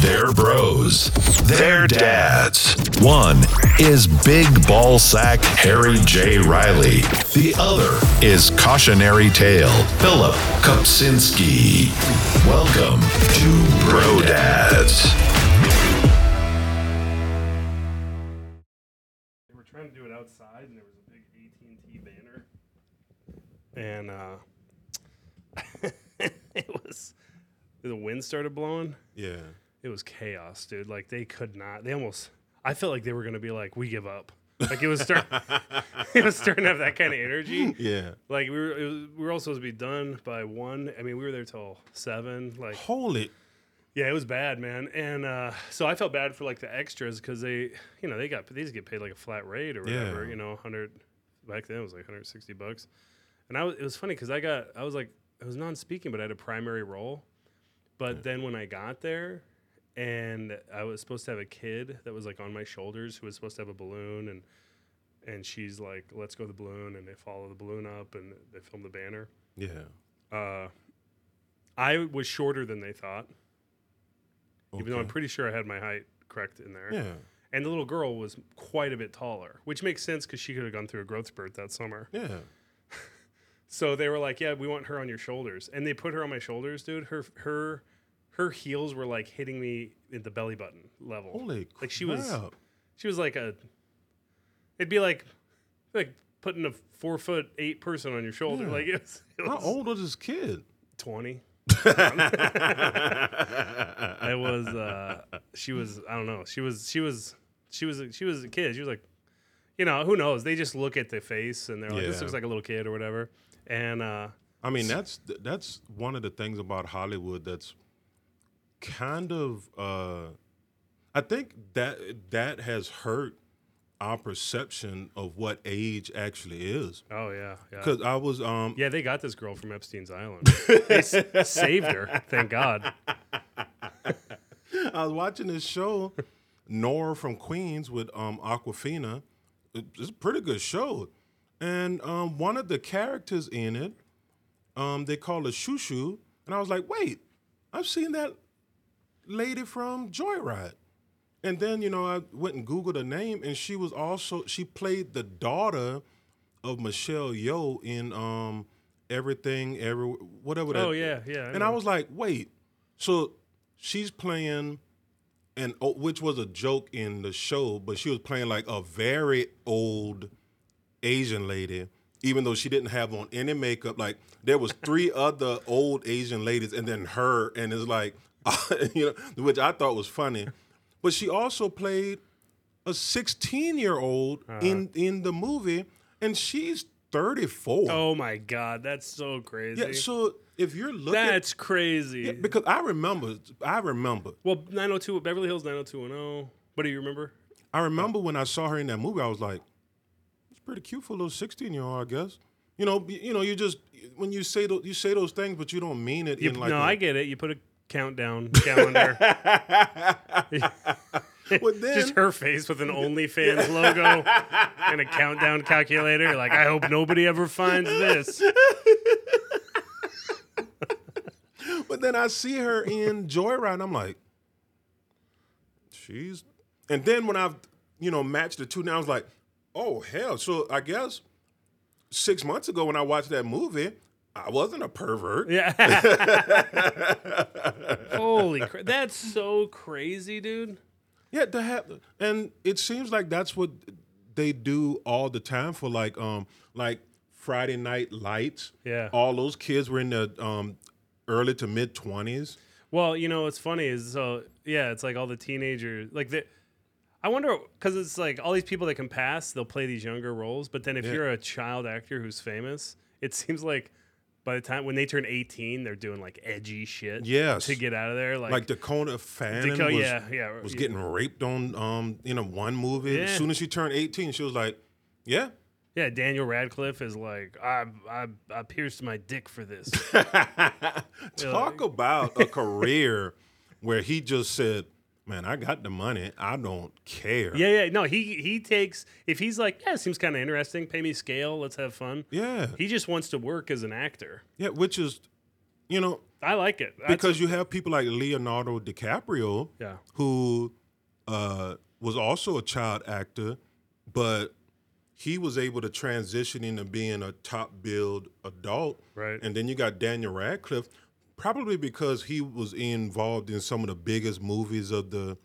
They're bros. They're dads. One is big ball sack Harry J. Riley. The other is cautionary tale Philip Kupczynski. Welcome to Bro Dads. They were trying to do it outside, and there was a big AT and T banner, and uh, it was the wind started blowing. Yeah. It was chaos, dude. Like they could not. They almost. I felt like they were gonna be like, "We give up." Like it was starting. it was starting to have that kind of energy. Yeah. Like we were. It was, we were all supposed to be done by one. I mean, we were there till seven. Like Holy. Yeah, it was bad, man. And uh, so I felt bad for like the extras because they, you know, they got these get paid like a flat rate or whatever. Yeah. You know, hundred back then it was like 160 bucks. And I was, it was funny because I got, I was like, I was non-speaking, but I had a primary role. But then when I got there, and I was supposed to have a kid that was like on my shoulders who was supposed to have a balloon, and and she's like, "Let's go the balloon," and they follow the balloon up, and they film the banner. Yeah. Uh, I was shorter than they thought even though I'm pretty sure I had my height correct in there. Yeah. And the little girl was quite a bit taller, which makes sense because she could have gone through a growth spurt that summer. Yeah. So they were like, "Yeah, we want her on your shoulders," and they put her on my shoulders, dude. Her her her heels were like hitting me at the belly button level. Holy like she was she was like a. It'd be like like putting a four foot eight person on your shoulder. Yeah. Like it was, it How old was this kid? twenty. I was uh she was I don't know. She was she was she was she was a kid. She was like you know, who knows? They just look at the face and they're like this looks like a little kid or whatever. And uh I mean, that's that's one of the things about Hollywood that's kind of uh I think that that has hurt our perception of what age actually is. oh yeah, yeah. Cuz I was um Yeah, they got this girl from Epstein's Island. they s- saved her, thank God. I was watching this show, Nora from Queens with um, Awkwafina. It's a pretty good show, and um, one of the characters in it, um, they call her Shushu, and I was like, wait, I've seen that lady from Joyride. And then you know I went and googled her name, and she was also she played the daughter of Michelle Yeoh in um, Everything Every whatever that. Oh yeah, yeah. And I was like, wait, so she's playing, and which was a joke in the show, but she was playing like a very old Asian lady, even though she didn't have on any makeup. Like there was three other old Asian ladies, and then her, and it's like, you know, which I thought was funny. But she also played a 16 year old uh-huh. in in the movie, and she's 34. Oh my god, that's so crazy. yeah. So if you're looking, that's crazy. yeah, because I remember, I remember, well, 902 Beverly Hills 90210. What do you remember? I remember when I saw her in that movie. I was like, "It's pretty cute for a little sixteen-year-old, I guess." You know, you know, you just when you say those, you say those things, but you don't mean it You, in like. no, a- I get it. You put a countdown calendar. But then, Just her face with an OnlyFans logo and a countdown calculator. Like, I hope nobody ever finds this. but then I see her in Joyride, and I'm like, she's. And then when I've, you know, matched the two, now I was like, oh hell! So I guess six months ago when I watched that movie, I wasn't a pervert. Yeah. Holy crap. That's so crazy, dude. Yeah, to have, and it seems like that's what they do all the time for like um like Friday Night Lights. Yeah. all those kids were in the um early to mid twenties. Well, you know what's funny is so yeah, it's like all the teenagers like the. I wonder because it's like all these people that can pass, they'll play these younger roles. But then if Yeah. you're a child actor who's famous, it seems like by the time when they turn 18, they're doing like edgy shit. Yes. To get out of there, like, Like Dakota Fanning Dakota- was, yeah, yeah, was yeah. getting raped on um in a one movie. As soon as she turned eighteen, she was like, "Yeah, yeah, Daniel Radcliffe is like, I I, I pierced my dick for this. talk about a career where he just said." Man, I got the money. I don't care. yeah, yeah. No, he he takes if he's like, yeah, it seems kind of interesting. Pay me scale. Let's have fun. Yeah. He just wants to work as an actor. Yeah, which is you know, I like it That's- because you have people like Leonardo DiCaprio, Yeah. who uh, was also a child actor, but he was able to transition into being a top billed adult. Right. And then you got Daniel Radcliffe, probably because he was involved in some of the biggest movies of the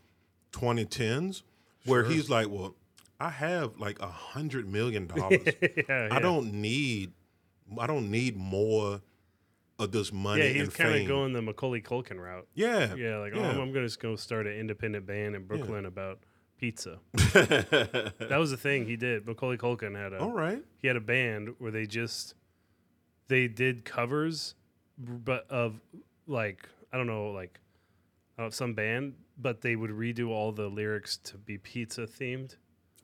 2010s, where he's like, well, I have like a hundred million dollars. yeah, I don't need, I don't need more of this money Yeah, he's kind of going the Macaulay Culkin route. yeah, Yeah, like oh, I'm, I'm gonna just go start an independent band in Brooklyn about pizza. that was the thing he did. Macaulay Culkin had a All right. he had a band where they just they did covers, but of like I don't know like of some band, but they would redo all the lyrics to be pizza themed.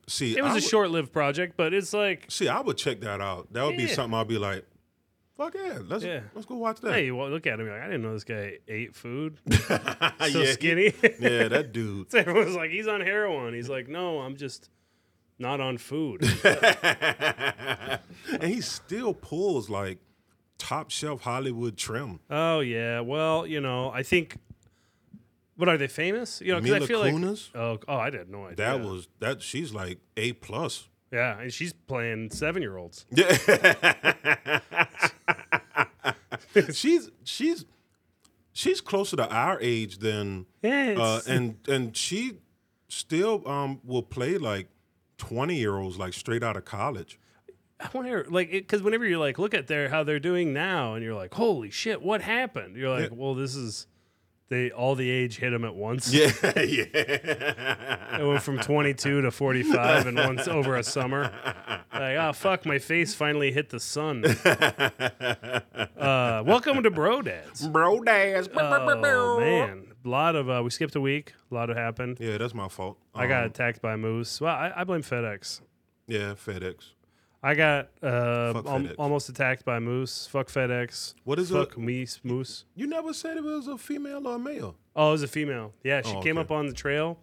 See, It was I a would- short-lived project, but it's like, See, I would check that out. That would be something I'd be like, "Fuck yeah, let's Yeah. let's go watch that." hey, well, look at him. Like, I didn't know this guy ate food. so Yeah, skinny. yeah, that dude. So everyone's like, he's on heroin. He's like, no, I'm just not on food. and he still pulls like top shelf Hollywood trim. oh yeah. Well, you know, I think. What are they famous? You know, because I feel Kunis, like oh, oh, I had no idea. that was that. She's like a plus. yeah, and she's playing seven year olds. Yeah, she's she's she's closer to our age than Yeah, uh, and and she still um will play like twenty year olds like straight out of college. I wonder, like, because whenever you're like, look at their how they're doing now, and you're like, holy shit, what happened? You're like, well, this is they all the age hit them at once. Yeah, yeah. It went from 22 to 45 and once over a summer. Like, oh fuck, my face finally hit the sun. Uh, welcome to Bro Dads. Bro dads. Oh man, a lot of uh, we skipped a week. A lot of happened. Yeah, that's my fault. I got Um, attacked by a moose. Well, I, I blame FedEx. yeah, FedEx. I got uh, al- almost attacked by a moose. Fuck FedEx. What is it? Fuck it? me, moose. You never said it was a female or a male. Oh, it was a female. Yeah, she Oh, came okay. up on the trail,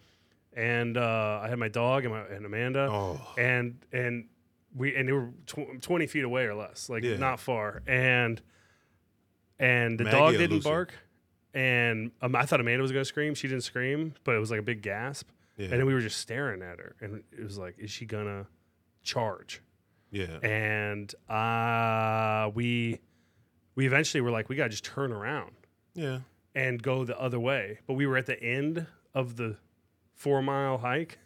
and uh, I had my dog and, my, and Amanda, Oh. and and we and they were tw- twenty feet away or less, like Yeah. not far, and and the Maggie dog didn't Lucy? bark, and um, I thought Amanda was gonna scream. She didn't scream, but it was like a big gasp, Yeah. and then we were just staring at her, and it was like, is she gonna charge? Yeah. And uh, we we eventually were like, we gotta just turn around Yeah. and go the other way. But we were at the end of the four mile hike.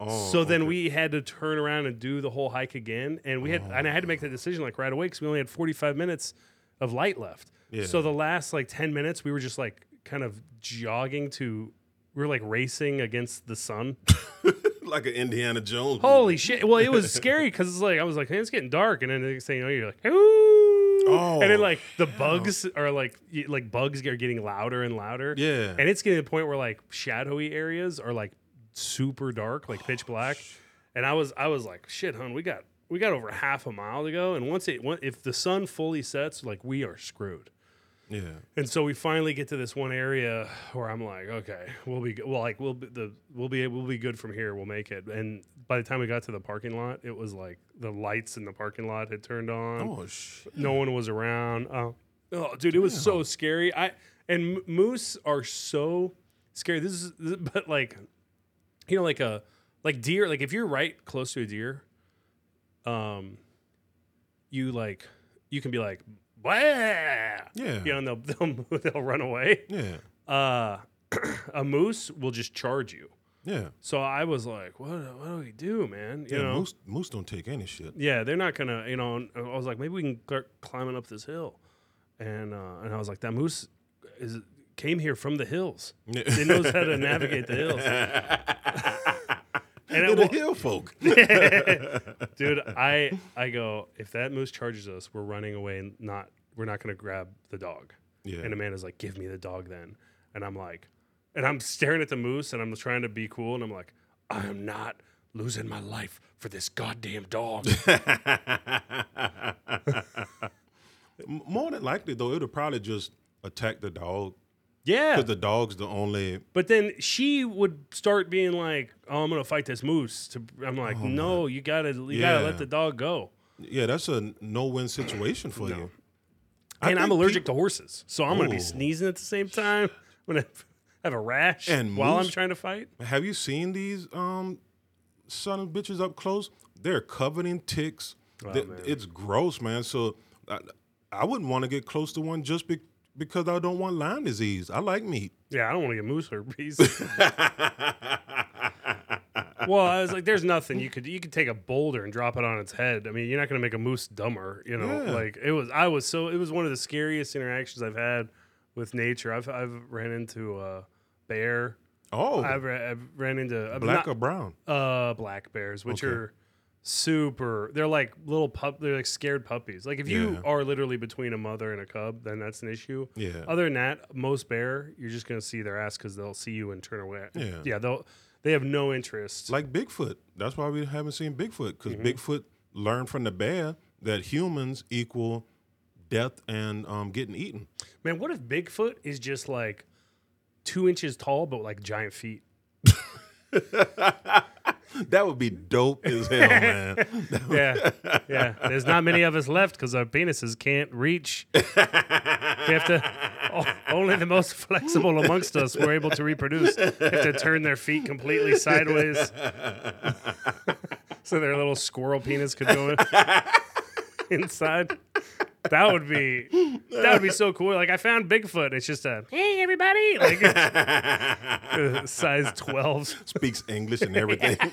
Oh, so then okay. we had to turn around and do the whole hike again. And we had and I had to make that decision like right away because we only had 45 minutes of light left. Yeah. So the last like 10 minutes we were just like kind of jogging to we were like racing against the sun. like an Indiana Jones. Holy shit. Well, it was scary because it's like I was like, hey, it's getting dark. And then the next thing you know, you're like, ooh. Oh, and then like the oh. bugs are like y- like bugs are getting louder and louder. Yeah. And it's getting to the point where like shadowy areas are like super dark, like pitch oh, black. And I was I was like, shit, hun, we got we got over half a mile to go. And once it if the sun fully sets, like we are screwed. Yeah. And so we finally get to this one area where I'm like, okay, we'll be well, like we'll be the we'll be we'll be good from here. We'll make it. And by the time we got to the parking lot, it was like the lights in the parking lot had turned on. Oh shit. No one was around. Oh, oh dude, it was so scary. I and m- moose are so scary. This is, this- but like, you know, like a like deer. Like if you're right close to a deer, um, you like you can be like, Yeah. you know, and they'll they'll, they'll run away. Yeah. Uh, a moose will just charge you. Yeah. So I was like, what, what do we do, man? You yeah. know, Moose, moose don't take any shit. yeah, they're not gonna, you know. I was like, maybe we can start climbing up this hill, and uh, and I was like, that moose is came here from the hills. It knows how to navigate the hills. and it, the hill folk. dude, I I go, if that moose charges us, we're running away and not we're not gonna grab the dog. Yeah. And Amanda's like, give me the dog then, and I'm like, and I'm staring at the moose and I'm trying to be cool, and I'm like, I am not losing my life for this goddamn dog. More than likely, though, it'll probably just attack the dog yeah. because the dog's the only. But then she would start being like, "Oh, I'm gonna fight this moose." To, I'm like, "No, you gotta, you gotta Oh, let the dog go." Yeah, that's a no-win situation for you. I and I'm allergic peop- to horses, so I'm gonna be sneezing at the same time. I'm gonna have a rash And while I'm trying to fight. Have you seen these um son of bitches up close? They're covered in ticks. Oh, man. it's gross, man. So I, I wouldn't want to get close to one just be, because I don't want Lyme disease. I like meat. Yeah, I don't want to get moose herpes. well, I was like, there's nothing you could you could take a boulder and drop it on its head. I mean, you're not gonna make a moose dumber, you know. Yeah. Like it was, I was so it was one of the scariest interactions I've had with nature. I've I've ran into a bear. Oh, I've, I've ran into black not- or brown? uh black bears, which Okay. are super. They're like little pup. They're like scared puppies. Like if you Yeah. are literally between a mother and a cub, then that's an issue. Yeah. Other than that, most bear, you're just gonna see their ass because they'll see you and turn away. Yeah. Yeah. They'll. They have no interest. Like Bigfoot. That's why we haven't seen Bigfoot because Mm-hmm. Bigfoot learned from the bear that humans equal death and um, getting eaten. Man, what if Bigfoot is just like two inches tall but like giant feet? That would be dope as hell, man. Yeah, yeah. There's not many of us left because our penises can't reach. We have to. only the most flexible amongst us were able to reproduce. They Have to turn their feet completely sideways, so their little squirrel penis could go in, inside. That would be that would be so cool. Like I found Bigfoot. It's just a hey everybody, like size twelve. Speaks English and everything.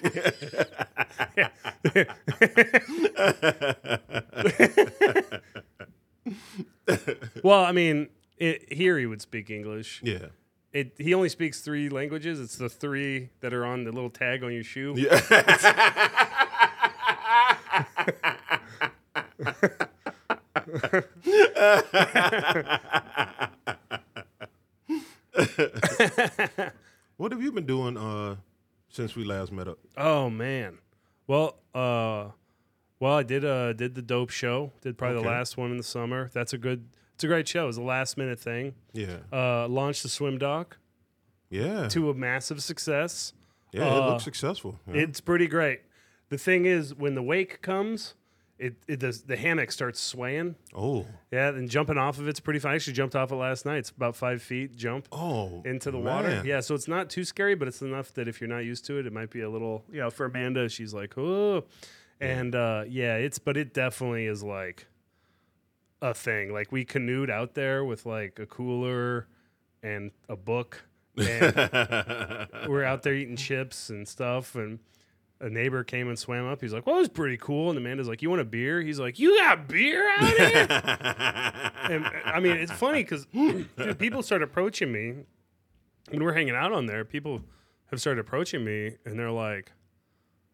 Well, I mean, it, here he would speak English. yeah. It, he only speaks three languages. It's the three that are on the little tag on your shoe. What have you been doing uh, since we last met up? Oh man. Well, uh, well, I did uh did the dope show. Did probably Okay. the last one in the summer. That's a good. It's a great show. It was a last minute thing. Yeah. Uh, launched the swim dock Yeah. to a massive success. yeah, it uh, looks successful. yeah. It's pretty great. The thing is, when the wake comes, it, it does, the hammock starts swaying. oh. Yeah, and jumping off of it's pretty fun. I actually jumped off it last night. It's about five feet jump Oh. into the water. Yeah, so it's not too scary, but it's enough that if you're not used to it, it might be a little, you know, for Amanda, she's like, oh. And uh, yeah, it's, but it definitely is like a thing. Like we canoed out there with like a cooler and a book. And we're out there eating chips and stuff. And a neighbor came and swam up. He's like, well, it was pretty cool. And Amanda's like, you want a beer? He's like, you got beer out here? and uh, I mean, it's funny because people start approaching me when we're hanging out on there. People have started approaching me, and they're like,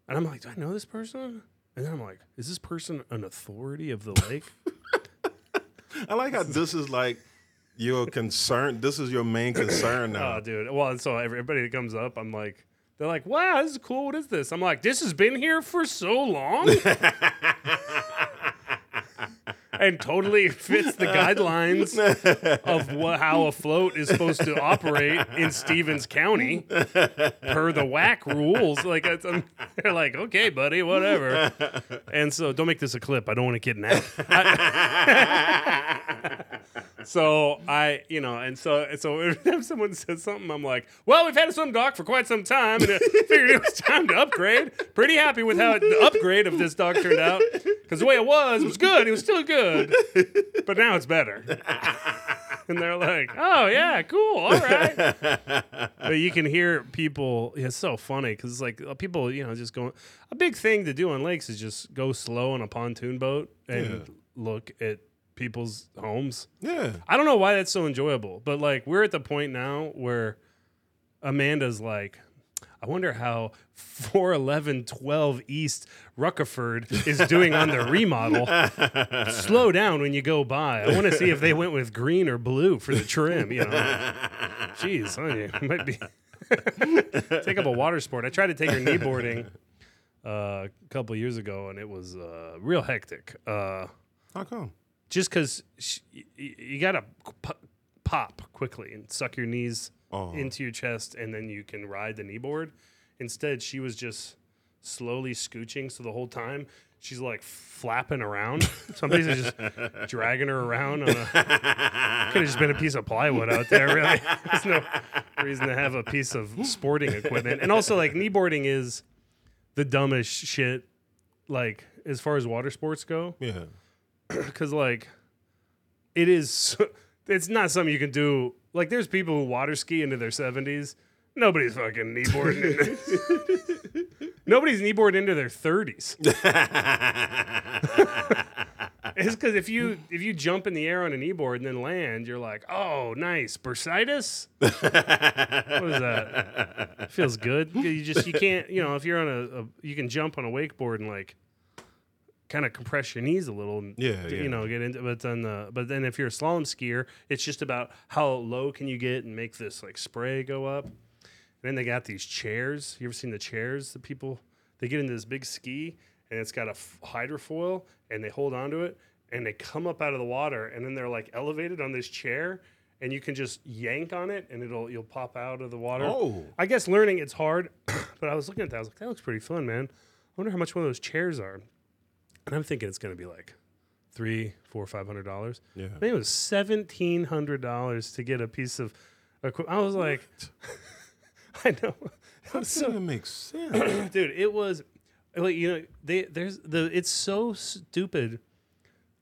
and I'm like, do I know this person? And then I'm like, is this person an authority of the lake? I like how this is like your concern. This is your main concern oh, now. oh, dude. Well, and so everybody that comes up, I'm like, they're like, wow, this is cool. What is this? I'm like, this has been here for so long. and totally fits the guidelines of what, how a float is supposed to operate in Stevens County per the WAC rules. Like, it's, um, they're like, okay, buddy, whatever. And so, don't make this a clip. I don't want to kidnap. So I, you know, and so and so if someone says something, I'm like, well, we've had a swim dock for quite some time, and I figured it was time to upgrade. Pretty happy with how the upgrade of this dock turned out, because the way it was was good. It was still good, but now it's better. and they're like, oh yeah, cool, all right. but you can hear people. It's so funny because it's like uh, people, you know, just going. A big thing to do on lakes is just go slow on a pontoon boat and Yeah. look at people's homes. yeah. I don't know why that's so enjoyable, but like we're at the point now where Amanda's like, I wonder how 41112 East Ruckerford is doing on their remodel. Slow down when you go by. I want to see if they went with green or blue for the trim. You know, jeez, honey, might be take up a water sport. I tried to take her kneeboarding uh, a couple years ago, and it was uh, real hectic. Uh, How come? Just because you gotta p- pop quickly and suck your knees Oh. into your chest, and then you can ride the kneeboard. Instead, she was just slowly scooching, so the whole time she's like flapping around. Somebody's just dragging her around. On a, could have just been a piece of plywood out there. Really, there's no reason to have a piece of sporting equipment. And also, like kneeboarding is the dumbest shit. Like as far as water sports go, Yeah. because like it is it's not something you can do. Like there's people who water ski into their 70s nobody's fucking kneeboarding into, nobody's kneeboarding into their 30s it's because if you if you jump in the air on a kneeboard and then land you're like oh nice bursitis? What is that? Feels good? You just you can't you know if you're on a, a you can jump on a wakeboard and like kind of compress your knees a little and Yeah, you know get into but then the but then if you're a slalom skier it's just about how low can you get and make this like spray go up and then they got these chairs you ever seen the chairs that people they get into this big ski and it's got a f- hydrofoil and they hold onto it and they come up out of the water and then they're like elevated on this chair and you can just yank on it and it'll you'll pop out of the water Oh. I guess learning it's hard, but I was looking at that. I was like, that looks pretty fun, man. I wonder how much one of those chairs are. And I'm thinking it's going to be like three, four, five hundred dollars. Yeah. I think it was seventeen hundred dollars to get a piece of equipment. I was like, I know, It was So so, that makes sense. dude. It was like you know, they there's the it's so stupid.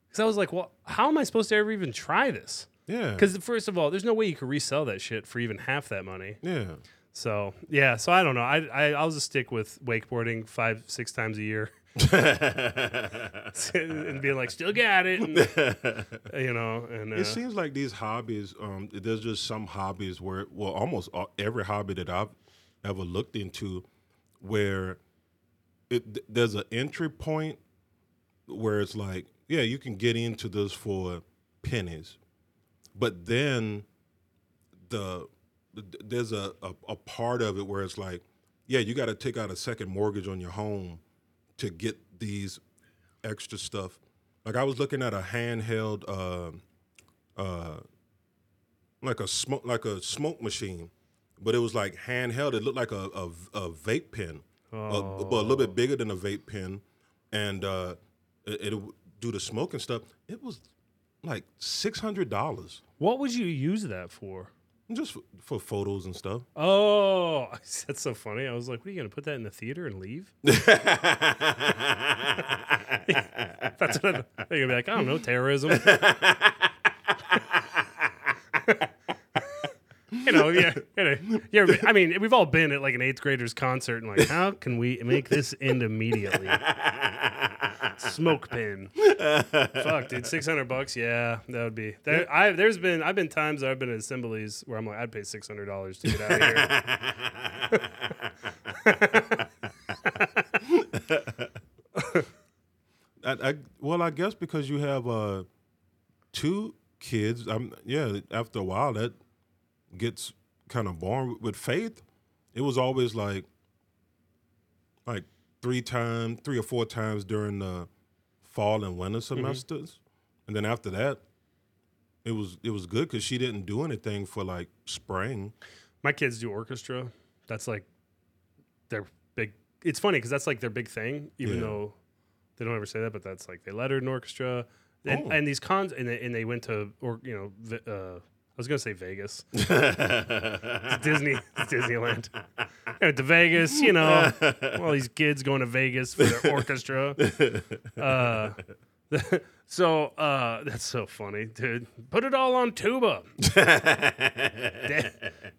Because I was like, well, how am I supposed to ever even try this? Yeah. Because first of all, there's no way you could resell that shit for even half that money. yeah. So yeah, so I don't know. I I I'll just stick with wakeboarding five six times a year, and being like, still got it, and, you know. And uh, It seems like these hobbies, um, there's just some hobbies where, well, almost every hobby that I've ever looked into, where it there's an entry point where it's like, yeah, you can get into this for pennies, but then the there's a, a, a part of it where it's like, yeah, you got to take out a second mortgage on your home to get these extra stuff. Like I was looking at a handheld, uh, uh, like a smoke, like a smoke machine, but it was like handheld. It looked like a a, a vape pen, uh, but a little bit bigger than a vape pen, and uh, it, it'll do the smoke and stuff. It was like six hundred dollars what would you use that for? Just for, for photos and stuff. Oh, that's so funny. I was like, what are you gonna put that in the theater and leave? That's what they're gonna be like. I don't know, terrorism. you know, yeah, you know, yeah. I mean, we've all been at like an eighth grader's concert and like, how can we make this end immediately? Smoke pin. Fuck, dude, six hundred bucks. Yeah, that would be. There, I there's been I've been times I've been at assemblies where I'm like, I'd pay six hundred dollars to get out of here. I, I well, I guess because you have uh, two kids. I'm yeah. After a while, that gets kind of boring. With Faith, it was always like like three times, three or four times during the fall and winter semesters, and then after that, it was it was good because she didn't do anything for like spring. My kids do orchestra. That's like their big. It's funny because that's like their big thing, even Yeah. though they don't ever say that. But that's like they lettered in orchestra, and, Oh. and these cons, and they, and they went to or you know, uh, I was gonna say Vegas, It's Disney, it's Disneyland. Went to Vegas, you know, all these kids going to Vegas for their orchestra. Uh, so uh, that's so funny, dude. Put it all on tuba. Da-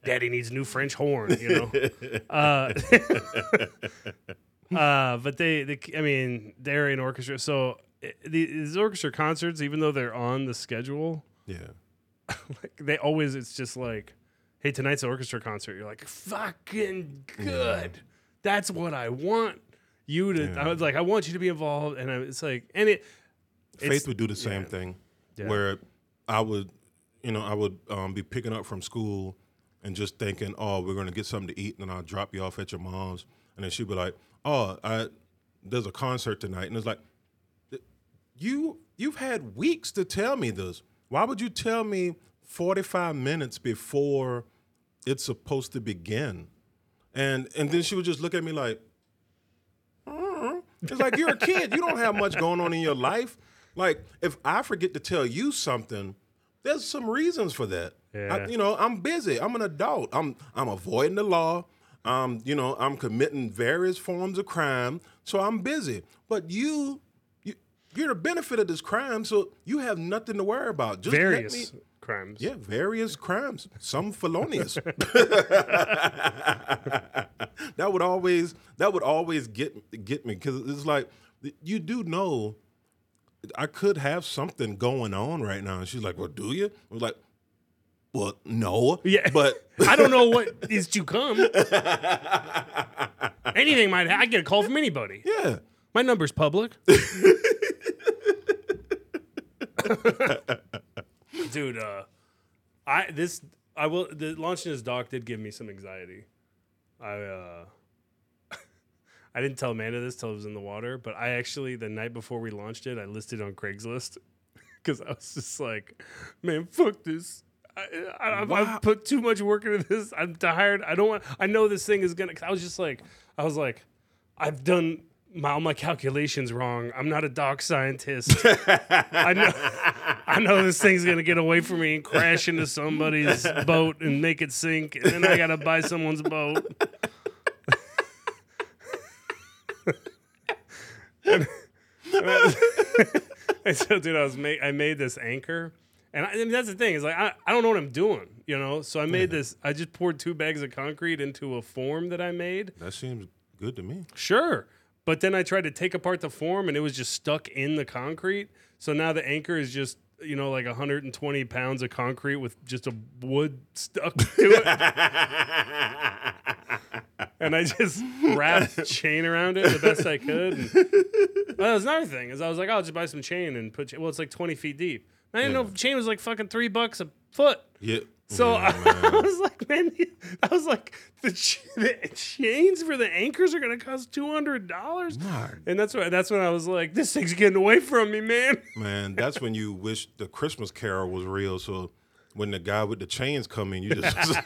Daddy needs new French horn, you know. Uh, uh, but they, they, I mean, they're in orchestra. So eh, the, these orchestra concerts, even though they're on the schedule, Yeah, like they always, it's just like, hey, tonight's an orchestra concert. You're like, fucking good. That's what I want you to. I was like, I want you to be involved, and I, it's like, and it. Faith would do the same yeah. thing, Yeah. where I would, you know, I would um, be picking up from school and just thinking, oh, we're gonna get something to eat, and then I'll drop you off at your mom's, and then she'd be like, oh, I, there's a concert tonight, and it's like, you you've had weeks to tell me this. Why would you tell me 45 minutes before it's supposed to begin? And and then she would just look at me like, It's like you're a kid. You don't have much going on in your life. Like if I forget to tell you something, there's some reasons for that. Yeah. I, you know, I'm busy. I'm an adult. I'm I'm avoiding the law. Um, you know, I'm committing various forms of crime, so I'm busy. But you you're the benefit of this crime, so you have nothing to worry about. Just Various me- crimes. yeah, various crimes, some felonious. that would always that would always get get me because it's like you do know I could have something going on right now, and she's like, "Well, do you?" I was like, "Well, no." Yeah. but I don't know what is to come. Anything might. I get a call from anybody. yeah, My number's public. Dude, uh, I this I will the launching this dock did give me some anxiety. I uh I didn't tell Amanda this till it was in the water, but I actually the night before we launched it, I listed on Craigslist because I was just like, man, fuck this. I, I, I've, Wow. I've put too much work into this. I'm tired. I don't want. I know this thing is gonna. I was just like, I was like, I've done my, all my calculations wrong. I'm not a dock scientist. I know. I know this thing's gonna get away from me and crash into somebody's boat and make it sink, and then I gotta buy someone's boat. And so, dude, I was ma- I made this anchor, and I, I mean, that's the thing is like I, I don't know what I'm doing, you know. So I made this. I just poured two bags of concrete into a form that I made. that seems good to me. Sure, but then I tried to take apart the form, and it was just stuck in the concrete. So now the anchor is just you know like 120 pounds of concrete with just a wood stuck to it. and I just wrapped chain around it the best I could. And, well, that was another thing is I was like, oh, I'll just buy some chain and put. Cha- well, it's like 20 feet deep. I didn't know chain was like fucking three bucks a foot. Yeah. So I, I was like, man, I was like, the, ch- the chains for the anchors are gonna cost two hundred dollars, and that's why that's when I was like, this thing's getting away from me, man. Man, that's when you wish the Christmas Carol was real. So when the guy with the chains come in, you just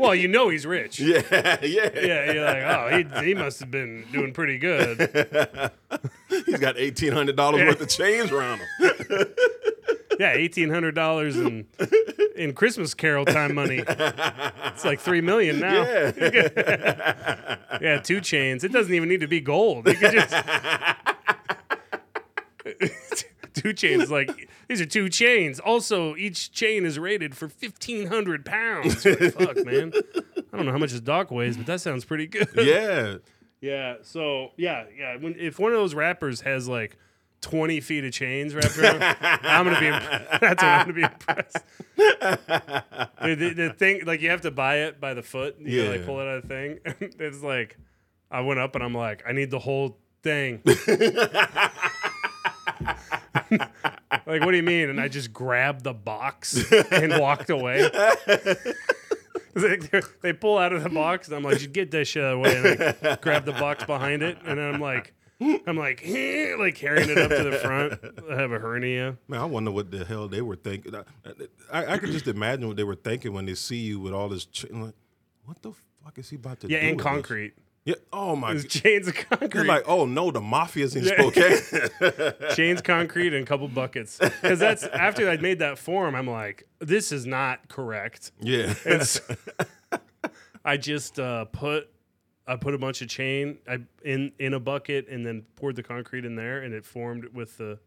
well, you know he's rich. yeah, yeah, Yeah, you're like, oh, he, he must have been doing pretty good. He's got eighteen hundred dollars worth of chains around him. Yeah, eighteen hundred dollars in in Christmas Carol time money. It's like three million now. Yeah, Yeah, two chains. It doesn't even need to be gold. You could just two chains. Like these are two chains. Also, each chain is rated for fifteen hundred pounds. Fuck, man. I don't know how much his dock weighs, but that sounds pretty good. yeah. Yeah. So yeah, yeah. When if one of those rappers has like twenty feet of chains wrapped around, I'm gonna be. imp- That's what I'm gonna be impressed. Dude, the, the thing, like you have to buy it by the foot. You yeah. like pull it out of the thing. it's like I went up and I'm like, I need the whole thing. like, what do you mean? And I just grabbed the box and walked away. They, they pull out of the box, and I'm like, "You get that shit out of the way." And I grab the box behind it, and then I'm like, I'm like, like carrying it up to the front. I have a hernia. Man, I wonder what the hell they were thinking. I, I, I could just imagine what they were thinking when they see you with all this. Cha- like, what the fuck is he about to Yeah, do? and with this? concrete. Yeah. Oh my. There's chains of They're concrete. like, oh no, the mafia's in Yeah. Spokane. chains, concrete, and a couple buckets. Because that's after I made that form, I'm like, this is not correct. yeah. And so I just uh, put I put a bunch of chain I in in a bucket and then poured the concrete in there, and it formed with the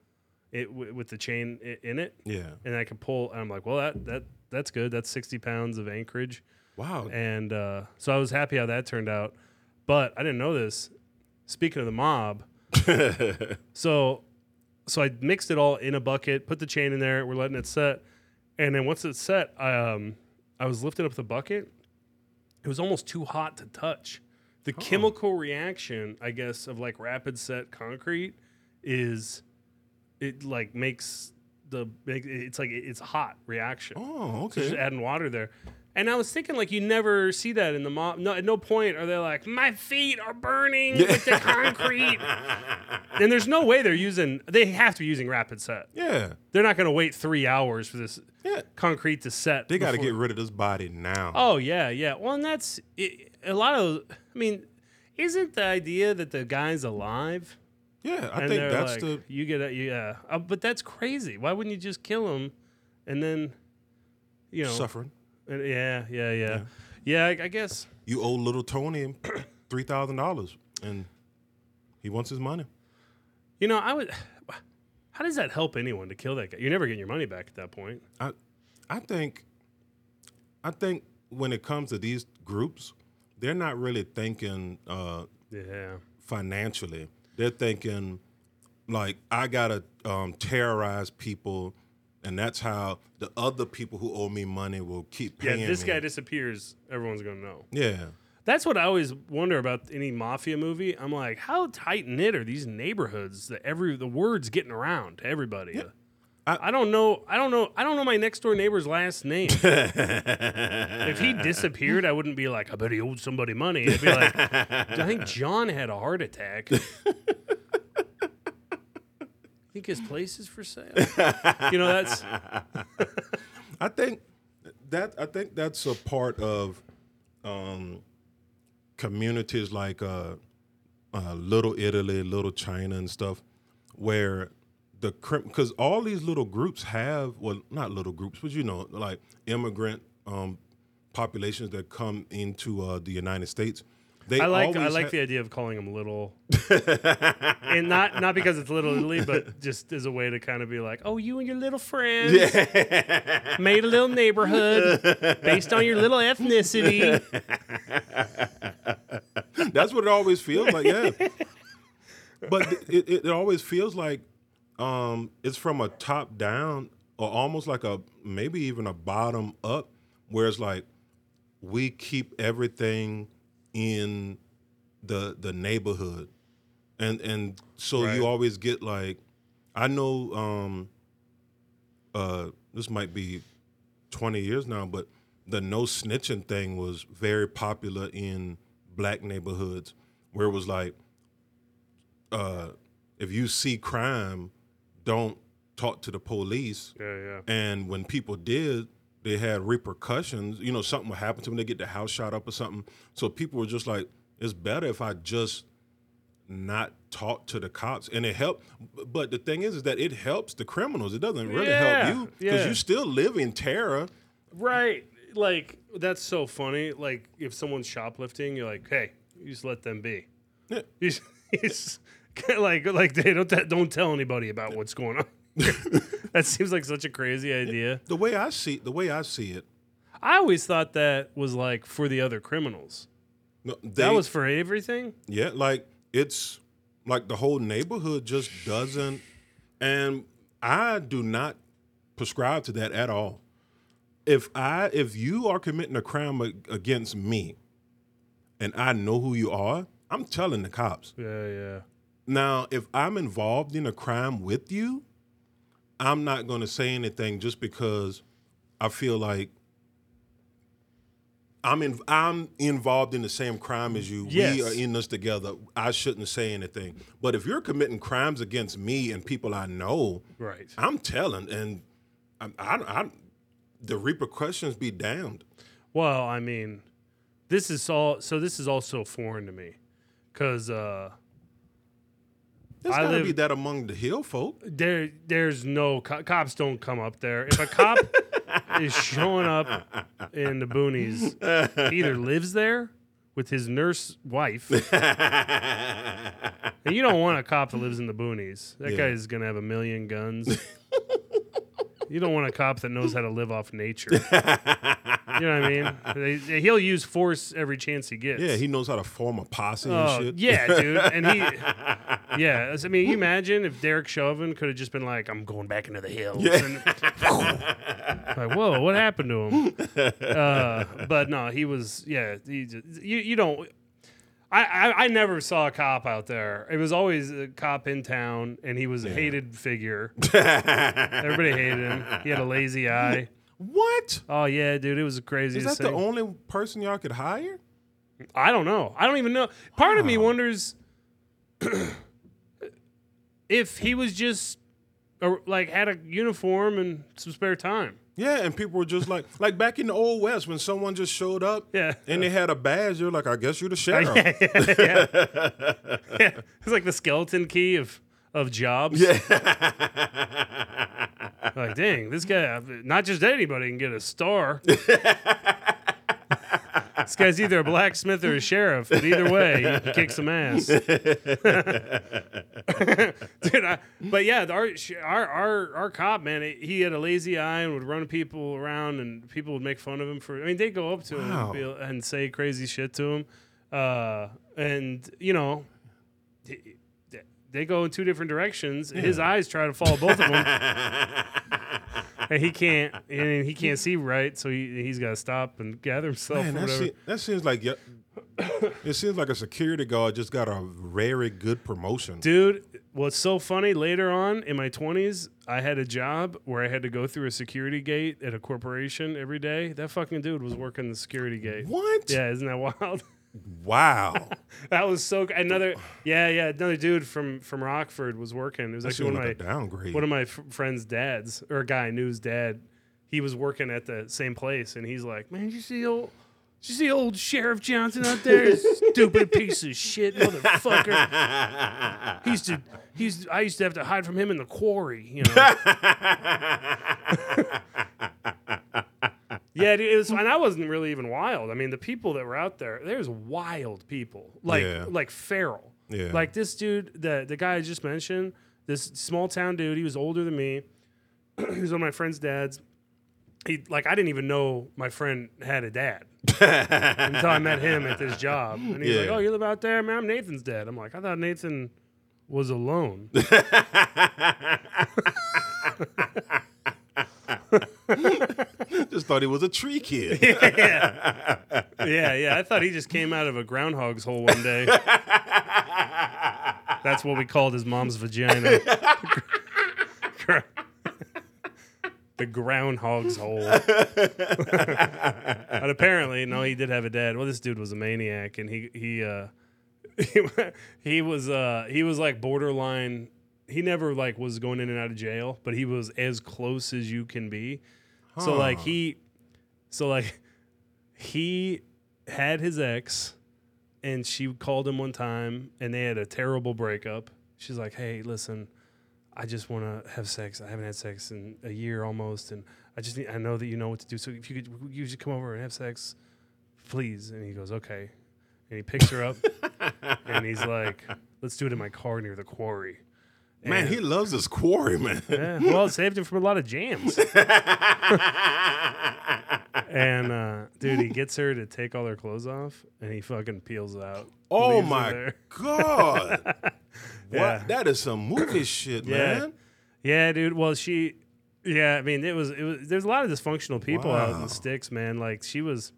it w- with the chain i- in it, yeah. and I could pull. And I'm like, well, that that that's good. That's 60 pounds of anchorage, Wow. and uh, so I was happy how that turned out. But I didn't know this. Speaking of the mob, so so I mixed it all in a bucket, put the chain in there. We're letting it set, and then once it's set, I um I was lifting up the bucket. It was almost too hot to touch. The chemical reaction, I guess, of like rapid set concrete is it like makes the it's like it's a hot reaction. oh, okay. So just adding water there. And I was thinking, like, you never see that in the mob. No, at no point are they like, my feet are burning with the concrete. and there's no way they're using. They have to be using rapid set. Yeah. They're not going to wait three hours for this Yeah. concrete to set. They got to get rid of this body now. Oh yeah, yeah. Well, and that's it, a lot of. I mean, isn't the idea that the guy's alive? Yeah, I and think that's like, the you get a yeah, uh, but that's crazy. Why wouldn't you just kill him, and then, you know, suffering. and- yeah, yeah, yeah, yeah. I, I guess You owe little Tony three thousand dollars, and he wants his money. you know I would. How does that help anyone to kill that guy? You're never getting your money back at that point. I, I think, I think when it comes to these groups, they're not really thinking uh, Yeah, financially. They're thinking like I gotta um, terrorize people, and that's how the other people who owe me money will keep paying. yeah. This me. guy disappears. Everyone's gonna know. yeah, That's what I always wonder about any mafia movie. I'm like, how tight knit are these neighborhoods that every the words getting around to everybody? I- I, don't know. I don't know. I don't know my next door neighbor's last name. if he disappeared, I wouldn't be like, I bet he owed somebody money. I'd be like, I think John had a heart attack. I think his place is for sale. you know, that's I think that I think that's a part of um, communities like uh, uh, Little Italy, Little China, and stuff, where the because all these little groups have well, not little groups, but you know, like immigrant um, populations that come into uh, the United States. They I like I like ha- the idea of calling them little, and not not because it's Little Italy, but just as a way to kind of be like, oh, you and your little friends made a little neighborhood based on your little ethnicity. That's what it always feels like, yeah. but it, it, it always feels like um, it's from a top down or almost like a maybe even a bottom up, where it's like we keep everything in the the neighborhood, and and so Right. you always get like I know um, uh, this might be twenty years now, but the no snitching thing was very popular in black neighborhoods, where it was like, uh, if you see crime, don't talk to the police. Yeah, yeah. And when people did, they had repercussions. You know, something would happen to them. They get the house shot up or something. So people were just like, it's better if I just not talk to the cops. And it helped. But the thing is, is that it helps the criminals. It doesn't really Yeah, help you because yeah. you still live in terror. Right. Like that's so funny. Like if someone's shoplifting, you're like, hey, you just let them be. Yeah. You just, you just- like like they don't t- don't tell anybody about what's going on. that seems like such a crazy idea. The way I see the way I see it, I always thought that was like for the other criminals. no, That was for everything. Yeah, like it's like the whole neighborhood just doesn't, and I do not prescribe to that at all. If I if you are committing a crime against me, and I know who you are, I'm telling the cops. Yeah, yeah. Now, if I'm involved in a crime with you, I'm not going to say anything just because I feel like I'm in, I'm involved in the same crime as you. Yes. We are in this together. I shouldn't say anything. But if you're committing crimes against me and people I know, Right. I'm telling, and I, I, I the repercussions be damned. Well, I mean, this is all. So this is also foreign to me, because uh, There's I got to live- be that among the hill folk. there there's no co- cops don't come up there. If a cop is showing up in the boonies, he either lives there with his nurse wife. and you don't want a cop that lives in the boonies. That Yeah. guy is gonna have a million guns. you don't want a cop that knows how to live off nature. you know what I mean? They- he'll use force every chance he gets. Yeah, he knows how to form a posse and Oh, shit. yeah, dude. And he, yeah. I mean, you imagine if Derek Chauvin could have just been like, I'm going back into the hills. And, like, whoa, what happened to him? Uh, but no, he was, yeah. He you, you don't. I, I, I never saw a cop out there. It was always a cop in town, and he was a hated figure. Everybody hated him. He had a lazy eye. What? Oh yeah, dude, it was the Is craziest that thing. the only person y'all could hire? I don't know. I don't even know. Part of me wonders if he was just or like had a uniform and some spare time. Yeah, and people were just like, like back in the old west when someone just showed up, Yeah. and they had a badge. They're like, I guess you're the sheriff. yeah. It's like the skeleton key of of jobs. Yeah. Like, dang, this guy, not just anybody can get a star. this guy's either a blacksmith or a sheriff, but either way, he kicks some ass. Dude, I, but yeah, our, our our our cop man, he had a lazy eye and would run people around, and people would make fun of him for. I mean, they'd go up to him and, be, and say crazy shit to him, uh, and you know. he- They go in two different directions. His eyes try to follow both of them, and he can't. And he can't see right, so he he's got to stop and gather himself. Man, or that, whatever. se- that seems like it seems like a security guard just got a very good promotion. Dude, what's so funny, later on in my 20s, I had a job where I had to go through a security gate at a corporation every day. That fucking dude was working the security gate. What? Yeah, isn't that wild? Wow. that was so another yeah, yeah, another dude from from Rockford was working. It was actually one of my downgrade. one of my f- friend's dads or a guy I knew's dad. He was working at the same place and he's like, "Man, you see old you see old Sheriff Johnson out there? Stupid piece of shit, motherfucker. He used to, he's. I used to have to hide from him in the quarry, you know. yeah, dude, it was, and I wasn't really even wild. I mean, the people that were out there, there's wild people, like Yeah. like feral. Yeah. Like this dude, the the guy I just mentioned, this small town dude. He was older than me. he was one of my friend's dads. He like I didn't even know my friend had a dad until I met him at this job. And he's like, "Oh, you live out there, man? I'm Nathan's dad." I'm like, "I thought Nathan was alone." just thought he was a tree kid. yeah. yeah, yeah. I thought he just came out of a groundhog's hole one day. That's what we called his mom's vagina. the groundhog's hole. but apparently, no, he did have a dad. Well, this dude was a maniac, and he he uh, he, he was uh, he was like borderline. He never like was going in and out of jail, but he was as close as you can be. So like he, so like he had his ex, and she called him one time, and they had a terrible breakup. She's like, "Hey, listen, I just want to have sex. I haven't had sex in a year almost, and I just need, I know that you know what to do. So if you could, you should come over and have sex, please." And he goes, "Okay," and he picks her up, and he's like, "Let's do it in my car near the quarry." Man, he loves his quarry, man. yeah, well, it saved him from a lot of jams. and uh, dude, he gets her to take all her clothes off, and he fucking peels out. Oh my god. what? Yeah. That is some movie shit, man. Yeah, dude. Well, she, yeah. I mean, it was. It was. There's a lot of dysfunctional people out in the sticks, man. Like she was,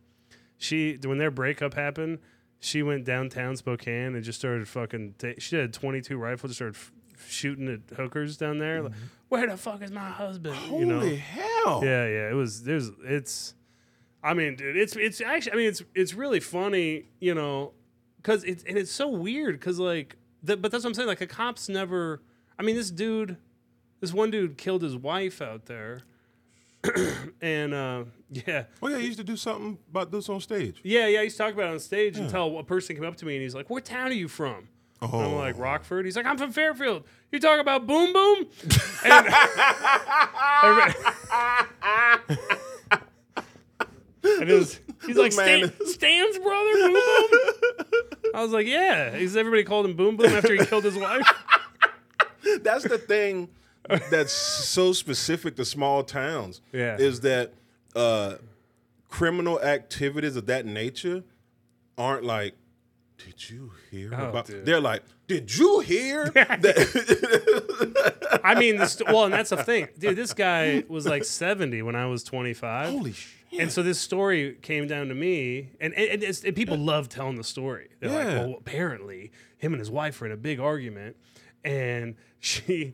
she when their breakup happened, she went downtown Spokane and just started fucking. Ta- she had 22 rifles, just started f- shooting at hookers down there. Like, where the fuck is my husband? Holy you know? hell. Yeah, yeah. It was. There's. It's. I mean, dude. It's. It's actually. I mean, it's. It's really funny. You know, because it's and it's so weird. Because like, the, but that's what I'm saying. Like, a cops never. I mean, this dude. This one dude killed his wife out there. and uh, yeah, Oh yeah, he used to do something about this on stage. yeah, yeah. He's talking about it on stage until a person came up to me and he's like, "What town are you from?" And I'm Oh. like, "Rockford." He's like, "I'm from Fairfield." You talking about Boom Boom? and, and it was, he's like. Stan, "Stan's brother, Boom Boom." I was like, "Yeah." He's everybody called him Boom Boom after he killed his wife. That's the thing that's so specific to small towns. Yeah. Is that uh, criminal activities of that nature aren't like, did you hear Oh, about? dude. They're like, did you hear? that? I mean, this, well, and that's the thing, dude. This guy was like 70 when I was 25. Holy shit. And so this story came down to me, and, and, it's, and people love telling the story. They're like, Yeah. well, apparently, him and his wife were in a big argument, and she,